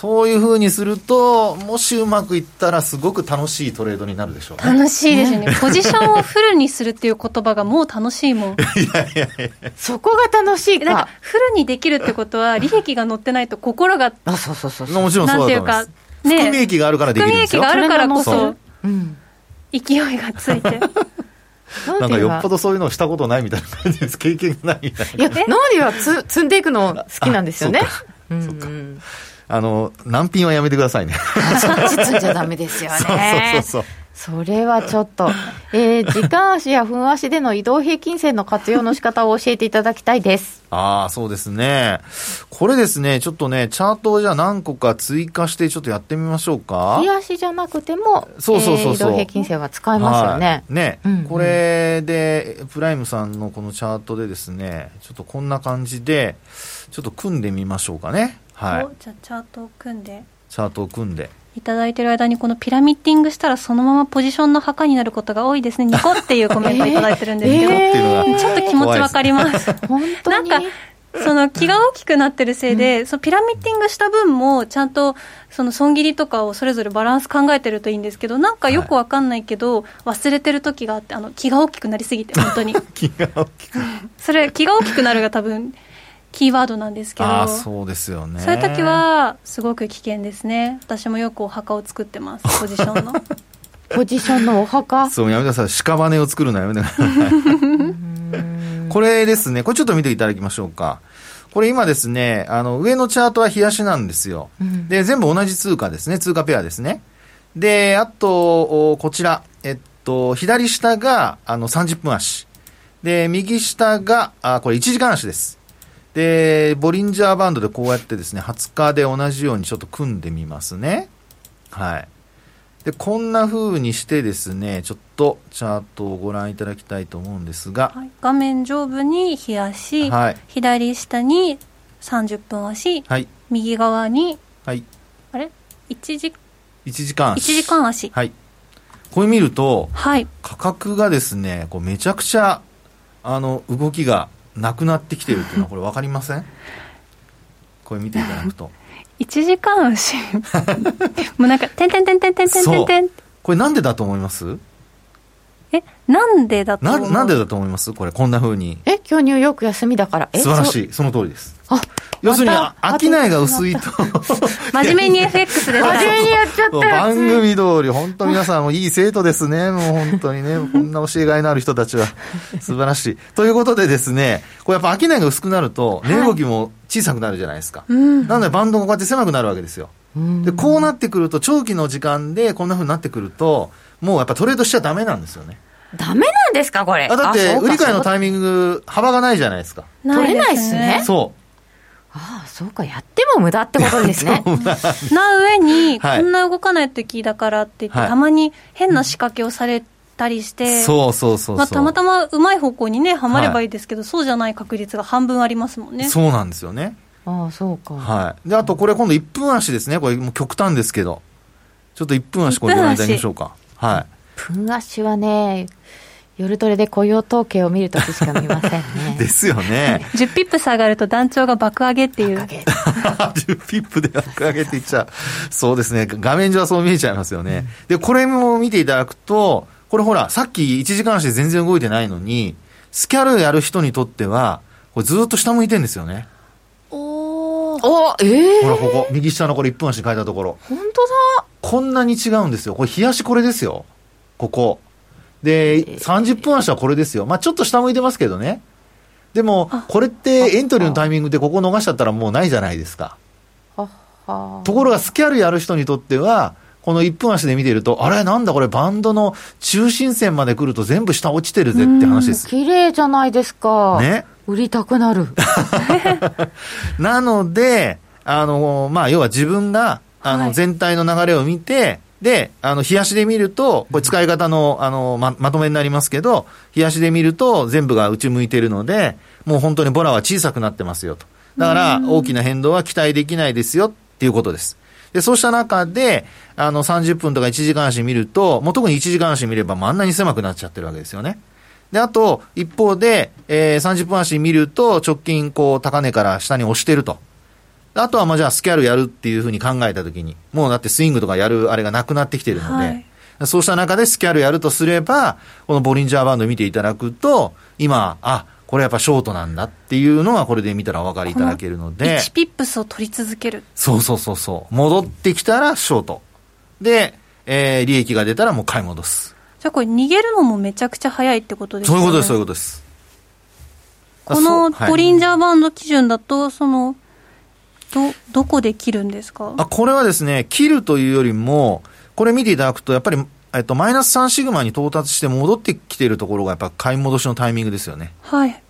そういうふうにすると、もしうまくいったら、すごく楽しいトレードになるでしょう、ね、楽しいですね、ポジションをフルにするっていう言葉がもう楽しいもん。いやいやいやそこが楽しいか。なんか、フルにできるってことは、利益が乗ってないと心が、あそうそうそうもちろんそうだと思います。ね、含み益があるからできるんですよ。含み益があるからこそ、うん、勢いがついて。なんかよっぽどそういうのをしたことないみたいな感じです。経験がないみたいな。いや、ノーリはつ積んでいくの好きなんですよね。そっか。あの、難品はやめてくださいね。そっちつんじゃダメですよね。そうそうそうそれはちょっと、えー、時間足や分足での移動平均線の活用の仕方を教えていただきたいです。ああ、そうですね。これですね、ちょっとね、チャートをじゃあ何個か追加してちょっとやってみましょうか。日足じゃなくても、そうそうそう移動平均線は使えますよね。はい、ね、うんうん、これで、プライムさんのこのチャートでですね、ちょっとこんな感じで、ちょっと組んでみましょうかね。はい、じゃあチャートを組んで。チャートを組んで。いただいてる間にこのピラミッティングしたらそのままポジションの墓になることが多いですね。ニコっていうコメント いただいてるんですけど、えー、ちょっと気持ちわかります。本当なんかその気が大きくなってるせいで、うん、そのピラミッティングした分もちゃんとその損切りとかをそれぞれバランス考えてるといいんですけどなんかよくわかんないけど、忘れてる時があってあの気が大きくなりすぎて本当に。気が大きくそれ気が大きくなるが多分キーワードなんですけどあそうですよね。そういう時はすごく危険ですね。私もよくお墓を作ってます。ポジションの。ポジションのお墓そうやめてください。屍を作るのやめてください。これですね。これちょっと見ていただきましょうか。これ今ですねあの上のチャートは冷やしなんですよ、うん、で全部同じ通貨ですね。通貨ペアですね。であとこちら。えっとと、左下が、あの、30分足。で、右下が、あ、これ1時間足です。で、ボリンジャーバンドでこうやってですね、20日で同じようにちょっと組んでみますね。はい。で、こんな風にしてですね、ちょっとチャートをご覧いただきたいと思うんですが、はい、画面上部に日足、はい左下に30分足、はい。右側にはい。あれ？1時1時間足。1時間足はい。これ見ると、はい価格がですね、こうめちゃくちゃ、あの、動きがなくなってきてるっていうのは、これ分かりません？これ見ていただくと。1時間足 もうなんか「てんてんてんてんてんてんてんてんこれなんでだと思います？えなんでだとな思う？なんでだと思います？これ、こんな風に。え今日ニューヨーク休みだから素晴らしい。その通りです。あ要するに、商いが薄いと。真面目に FX で す真面目にやっちゃった番組通り、本当皆さんもいい生徒ですね。もう本当にね。こんな教えがいのある人たちは。素晴らしい。ということでですね、これやっぱ商いが薄くなると、値動きも小さくなるじゃないですか。うんなのでバンドがこうやって狭くなるわけですよ。で、こうなってくると、長期の時間でこんな風になってくると、もうやっぱトレードしちゃダメなんですよね。ダメなんですかこれあだって、売り買いのタイミング、幅がないじゃないですか。取れないっすねそああそうかやっても無駄ってことですね な上に、はいこんな動かない時だからって言って、はいたまに変な仕掛けをされたりしてう。そうそうそうそう。まあ、たまたまうまい方向にねはまればいいですけど、そうじゃない確率が半分ありますもんねそうなんですよね。ああそうか、はい。で、あとこれ今度1分足ですね。これもう極端ですけど。ちょっと1分足これご覧いただきましょうか。はい。分足はね夜トレで雇用統計を見るときしか見ませんね ですよね。10ピップ下がると団長が爆上げっていう爆上げ10ピップで爆上げていっちゃう。そうですね。画面上はそう見えちゃいますよね。で、これも見ていただくと、これほら、さっき1時間足で全然動いてないのに、スキャルやる人にとっては、これずっと下向いてんですよね。おーおええほら、ここ。右下のこれ1分足に変えたところ。本当だこんなに違うんですよ。これ、冷やしこれですよ。ここ。で、30分足はこれですよ。まあちょっと下向いてますけどね。でも、これってエントリーのタイミングでここ逃しちゃったらもうないじゃないですか。ところがスキャルやる人にとっては、この1分足で見てると、あれなんだこれバンドの中心線まで来ると全部下落ちてるぜって話です。綺麗じゃないですかね。売りたくなる なので、あの、まあ、要は自分が、あの、はい全体の流れを見て、で、あの、冷やしで見ると、これ使い方の、あの、ま、まとめになりますけど、冷やしで見ると全部が内向いてるので、もう本当にボラは小さくなってますよと。だから、大きな変動は期待できないですよっていうことです。で、そうした中で、あの、30分とか1時間足見ると、もう特に1時間足見れば、もうあんなに狭くなっちゃってるわけですよね。で、あと、一方で、えー、30分足見ると、直近、こう、高値から下に押してると。あとは、まあ、じゃあ、スキャルやるっていうふうに考えたときに、もうだってスイングとかやるあれがなくなってきてるので、はいそうした中でスキャルやるとすれば、このボリンジャーバンド見ていただくと、今、あ、これやっぱショートなんだっていうのは、これで見たらお分かりいただけるので、1ピップスを取り続けるそうそうそうそう。戻ってきたらショート。で、えー、利益が出たらもう買い戻す。じゃあこれ逃げるのもめちゃくちゃ早いってことですよねそういうことです、そういうことです。このボリンジャーバンド基準だとそのどどこで切るんですか？あこれはですね、切るというよりも、これ見ていただくと、やっぱり、えっと、マイナス3シグマに到達して戻ってきているところが、やっぱ買い戻しのタイミングですよね。はい。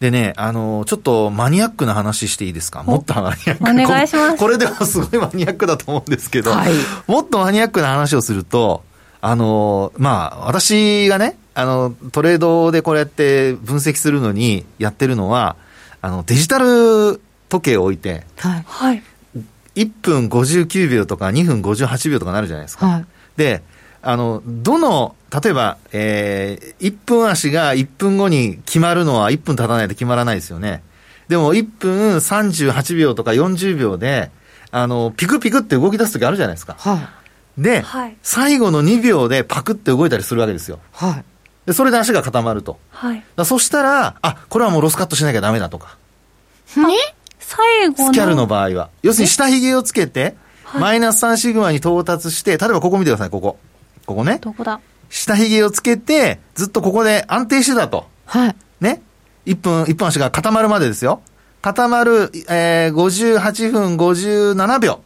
でね、あの、ちょっとマニアックな話していいですか？もっとマニアックお願いします。ここれでもすごいマニアックだと思うんですけど、はい。もっとマニアックな話をすると、あの、まあ、私がね、あの、トレードでこれやって分析するのにやってるのは、あの、デジタル時計を置いて、はいはい1分59秒とか2分58秒とかなるじゃないですか。はいで、あの、どの、例えば、えー、1分足が1分後に決まるのは1分経たないと決まらないですよね。でも1分38秒とか40秒で、あの、ピクピクって動き出すときあるじゃないですか。はいで、はい最後の2秒でパクって動いたりするわけですよ。はいで、それで足が固まると。はいそしたら、あ、これはもうロスカットしなきゃダメだとか。ね？最後のスキャルの場合は。要するに下髭をつけて、マイナス3シグマに到達して、例えばここ見てください、ここ。ここね。どこだ？下髭をつけて、ずっとここで安定してたと。はいね？1分、1分足が固まるまでですよ。固まる、えー、58分57秒。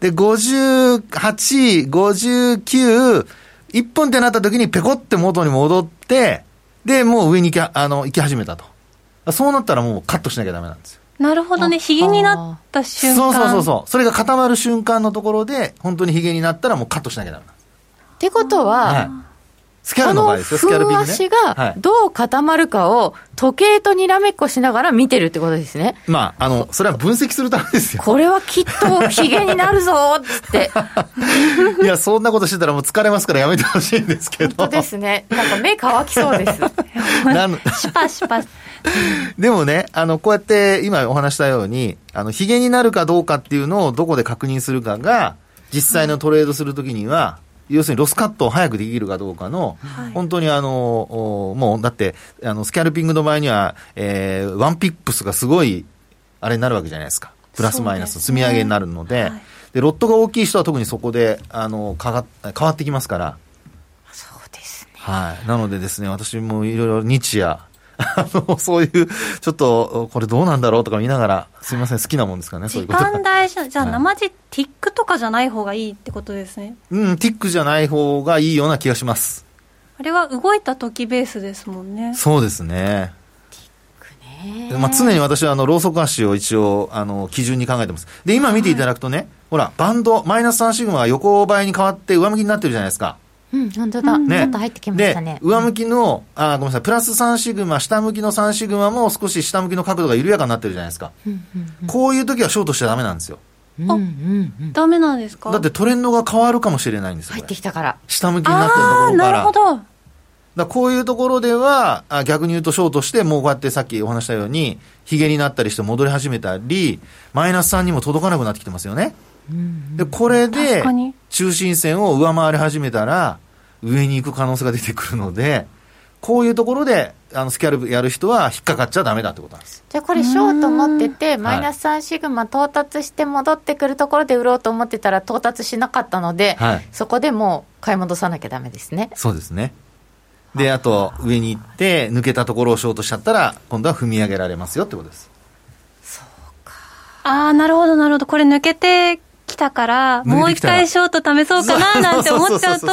で、58、59、1分ってなった時にペコって元に戻って、で、もう上に行きあの行き始めたと。そうなったらもうカットしなきゃダメなんですよ。なるほどね。ヒゲになった瞬間。そうそうそうそう。それが固まる瞬間のところで、本当にヒゲになったらもうカットしなきゃダメなんです。ってことは、はい。スキャルの場合ですよ、スキャルがどう固まるかを時計とにらめっこしながら見てるってことですね。まあ、あの、それは分析するためですよ。これはきっとヒゲになるぞーって。いや、そんなことしてたらもう疲れますからやめてほしいんですけど。本当ですね。なんか目乾きそうです。なんシパシパ。でもね、あの、こうやって今お話したように、あの、ヒゲになるかどうかっていうのをどこで確認するかが、実際のトレードするときには、要するにロスカットを早くできるかどうかの、本当にあの、おもうだって、あの、スキャルピングの場合には、えー、ワンピップスがすごい、あれになるわけじゃないですか。プラスマイナス、積み上げになるので、はいで、ロットが大きい人は特にそこで、あの、かが変わってきますから、そうですね。はい。なのでですね、私もいろいろ日夜、あの、そういう、ちょっと、これどうなんだろうとか見ながら、すみません、好きなもんですからね、そうい時うことが間大事。じゃあはい生地、ティックとかじゃない方がいいってことですね。うん、ティックじゃない方がいいような気がします。あれは動いた時ベースですもんね。そうですね。ねまあ、常に私はあの、ローソク足を一応、あの、基準に考えてます。で、今見ていただくとね、ほら、バンド、マイナス3シグマが横ばいに変わって上向きになってるじゃないですか。うん、本当だ。ねちょっと入ってきましたねで。、上向きの、あ、ごめんなさい、プラス3シグマ、下向きの3シグマも少し下向きの角度が緩やかになってるじゃないですか。うんうんこういう時はショートしちゃダメなんですよ。うんうんうんうんダメなんですか？だってトレンドが変わるかもしれないんですよ。入これってきたから。下向きになってるところから。なるほど。だこういうところでは、あ逆に言うとショートして、もうこうやってさっきお話したように、ヒゲになったりして戻り始めたり、マイナス3にも届かなくなってきてますよね。で、これで確かに、中心線を上回り始めたら、上に行く可能性が出てくるので、こういうところで、あの、スキャルプやる人は引っかかっちゃダメだってことなんです。じゃあこれショート持ってて、マイナス3シグマ到達して戻ってくるところで売ろうと思ってたら到達しなかったので、はいそこでもう買い戻さなきゃダメですね。そうですね。で、あと、上に行って、抜けたところをショートしちゃったら、今度は踏み上げられますよってことです。ああ、なるほど、なるほど。これ抜けてきたから、もう一回ショート試そうかな、なんて思っちゃうと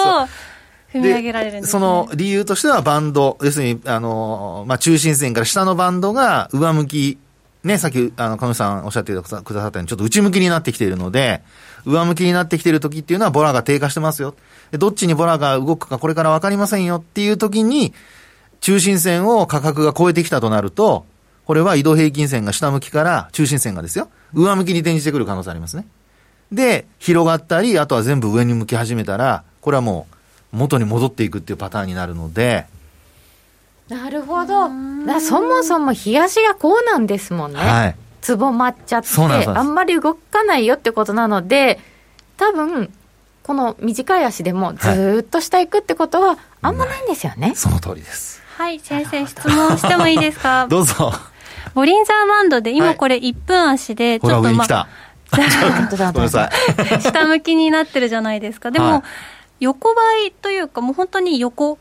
踏み上げられるんです、ね。その理由としてはバンド、要するに、あの、まあ、中心線から下のバンドが上向き、ね、さっき、あの、彼女さんおっしゃってくださったように、ちょっと内向きになってきているので、上向きになってきている時っていうのはボラが低下してますよ。でどっちにボラが動くかこれから分かりませんよっていう時に、中心線を価格が超えてきたとなると、これは移動平均線が下向きから中心線がですよ、上向きに転じてくる可能性ありますね。で、広がったり、あとは全部上に向き始めたら、これはもう元に戻っていくっていうパターンになるので、なるほど。だそもそも冷やしがこうなんですもんね。はい。つぼまっちゃって、あんまり動かないよってことなので、多分、この短い足でもずーっと下行くってことはあんまないんですよね。その通りです。はい、先生、質問してもいいですか？どうぞ。ボリンザーバンドで、はい今これ1分足で、ちょっとま上に来た。本当だごめんなさい。下向きになってるじゃないですか。でも、はい横ばいというか、もう本当に横、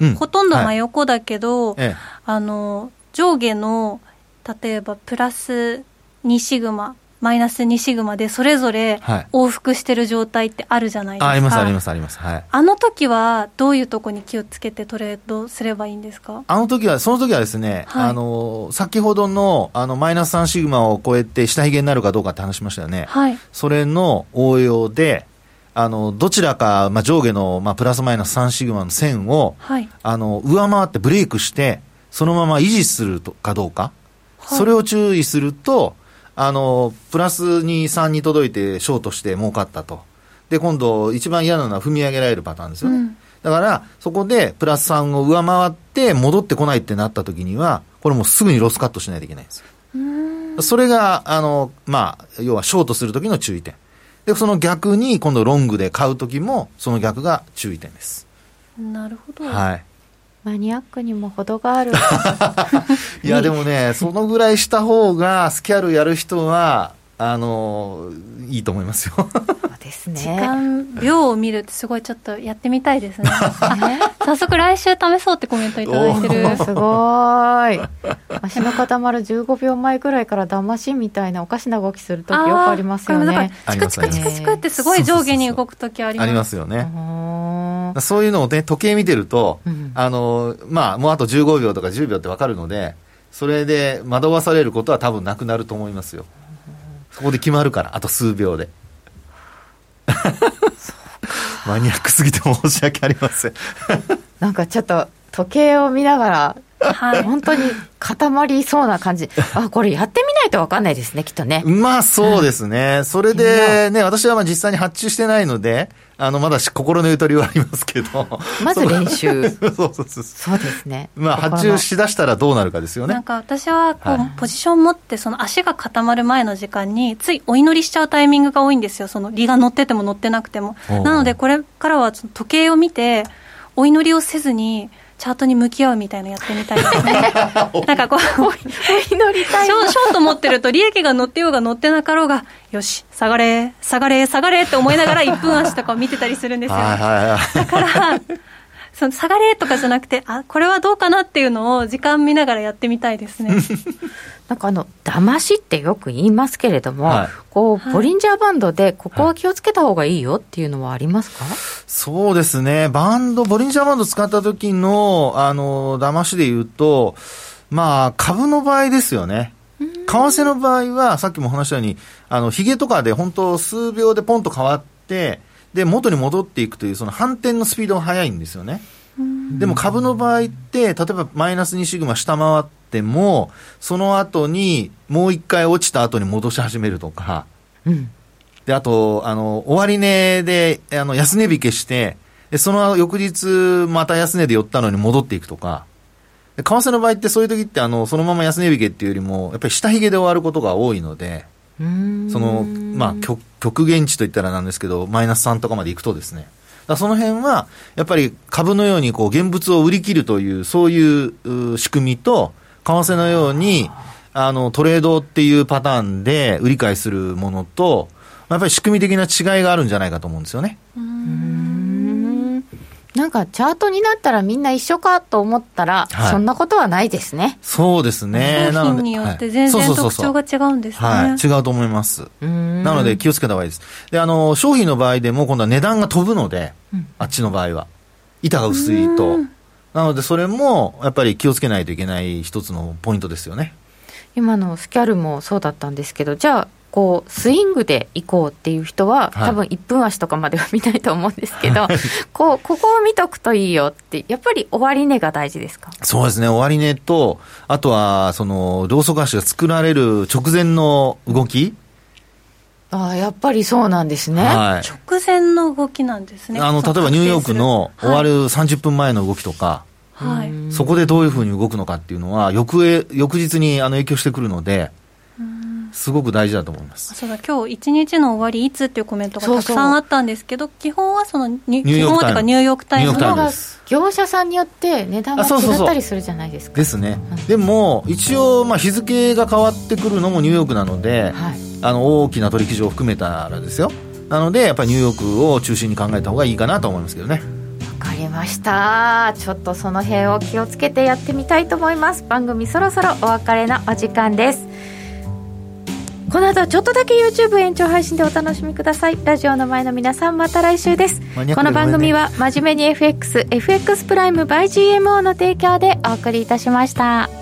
うん。ほとんどはい。真横だけど、ええ。あの、上下の、例えばプラス2シグマ、マイナス2シグマで、それぞれはい往復してる状態ってあるじゃないですか。ああります、あります、あります。はい。あの時は、どういうとこに気をつけてトレードすればいいんですか？あの時は、その時はですね、はいあの、先ほどの、あの、マイナス3シグマを超えて下髭になるかどうかって話しましたよね。はい。それの応用で、あの、どちらか、まあ、上下の、まあ、プラスマイナス3シグマの線を、はい。あの、上回ってブレイクして、そのまま維持するとかどうか、はいそれを注意すると、あの、プラスに3に届いてショートして儲かったと。で、今度、一番嫌なのは踏み上げられるパターンですよね。うんだから、そこでプラス3を上回って戻ってこないってなった時には、これもうすぐにロスカットしないといけないんですよ。それが、あの、まあ、要はショートする時の注意点。で、その逆に、今度ロングで買う時も、その逆が注意点です。なるほど。はい。マニアックにも程がある。いや、でもね、そのぐらいした方が、スキャルやる人は、あの、いいと思いますよ。です時ね。間、秒を見るってすごいちょっとやってみたいですね。ね早速来週試そうってコメントいただいてる。すごーい。足 の固まる15秒前ぐらいから騙しみたいなおかしな動きするときよくありますよね。チクチクチクチクってすごい上下に動くときあります。ありますよね。そういうのをね、時計見てると、うん、あの、まあ、もうあと15秒とか10秒って分かるので、それで惑わされることは多分なくなると思いますよ。そこで決まるから、あと数秒で。マニアックすぎて申し訳ありませんなんかちょっと時計を見ながらはい、本当に固まりそうな感じ。あ、これやってみないと分かんないですね、きっとね。まあそうですね。うん、それでね、私はまあ実際に発注してないので、あの、まだ心のゆとりはありますけど。まず練習。そうそうそう。そうですね。まあ発注しだしたらどうなるかですよね。なんか私は、こう、はい、ポジション持って、その足が固まる前の時間に、ついお祈りしちゃうタイミングが多いんですよ。その、理が乗ってても乗ってなくても。なので、これからは時計を見て、お祈りをせずに、チャートに向き合うみたいなやってみたいですね。なんかこう、祈りたいショ。ショート持ってると利益が乗ってようが乗ってなかろうが、よし、下がれ、下がれ、下がれって思いながら1分足とかを見てたりするんですよ。だから、その下がれとかじゃなくて、あ、これはどうかなっていうのを時間見ながらやってみたいですね。なんかあの騙しってよく言いますけれども、はい、こうボリンジャーバンドでここは気をつけた方がいいよっていうのはありますか、はい、そうですね、バンド、ボリンジャーバンド使った時のあの騙しで言うと、まあ、株の場合ですよね。為替の場合は、さっきも話したように、あの、ヒゲとかで本当数秒でポンと変わって、で、元に戻っていくという、その反転のスピードが速いんですよね。でも株の場合って、例えばマイナス2シグマ下回っても、その後にもう一回落ちた後に戻し始めるとか、うん、で、あと、あの、終値で、あの、安値引けして、で、その翌日、また安値で寄ったのに戻っていくとか、為替の場合ってそういう時って、あの、そのまま安値引けっていうよりも、やっぱり下髭で終わることが多いので、その、まあ、極極限値といったらなんですけど、マイナス3とかまでいくとですね、だその辺は、やっぱり株のようにこう現物を売り切るという、そういう仕組みと、為替のように、あの、トレードっていうパターンで売り買いするものと、やっぱり仕組み的な違いがあるんじゃないかと思うんですよね。なんかチャートになったらみんな一緒かと思ったら、はい、そんなことはないですね。そうですね。商品によって全然特徴が違うんですね。はい、違うと思います。なので気をつけた方がいいです。で、あの、商品の場合でも今度は値段が飛ぶので、うん、あっちの場合は。板が薄いと。なのでそれもやっぱり気をつけないといけない一つのポイントですよね。今のスキャルもそうだったんですけど、じゃあこうスイングで行こうっていう人は、はい、多分1分足とかまでは見ないと思うんですけど、こうここを見とくといいよって、やっぱり終値が大事ですか？そうですね、終値と、あとはそのローソク足が作られる直前の動き。ああ、やっぱりそうなんですね、はい、直前の動きなんですね。あの例えばニューヨークの終わる30分前の動きとか、はい、そこでどういうふうに動くのかっていうのは、翌へ翌日にあの影響してくるので。すごく大事だと思います。そうだ今日一日の終わりいつっていうコメントがたくさんあったんですけど基本はそのニ基本はというかニューヨークタイム。の業者さんによって値段が違ったりするじゃないですか。ですね、うん、でも一応まあ日付が変わってくるのもニューヨークなので、はい、あの大きな取引所を含めたらですよ。なのでやっぱりニューヨークを中心に考えた方がいいかなと思いますけどね。わかりました。ちょっとその辺を気をつけてやってみたいと思います。番組そろそろお別れのお時間ですこの後ちょっとだけ YouTube 延長配信でお楽しみください。ラジオの前の皆さんまた来週です。この番組は真面目に FXFX プライム by GMO の提供でお送りいたしました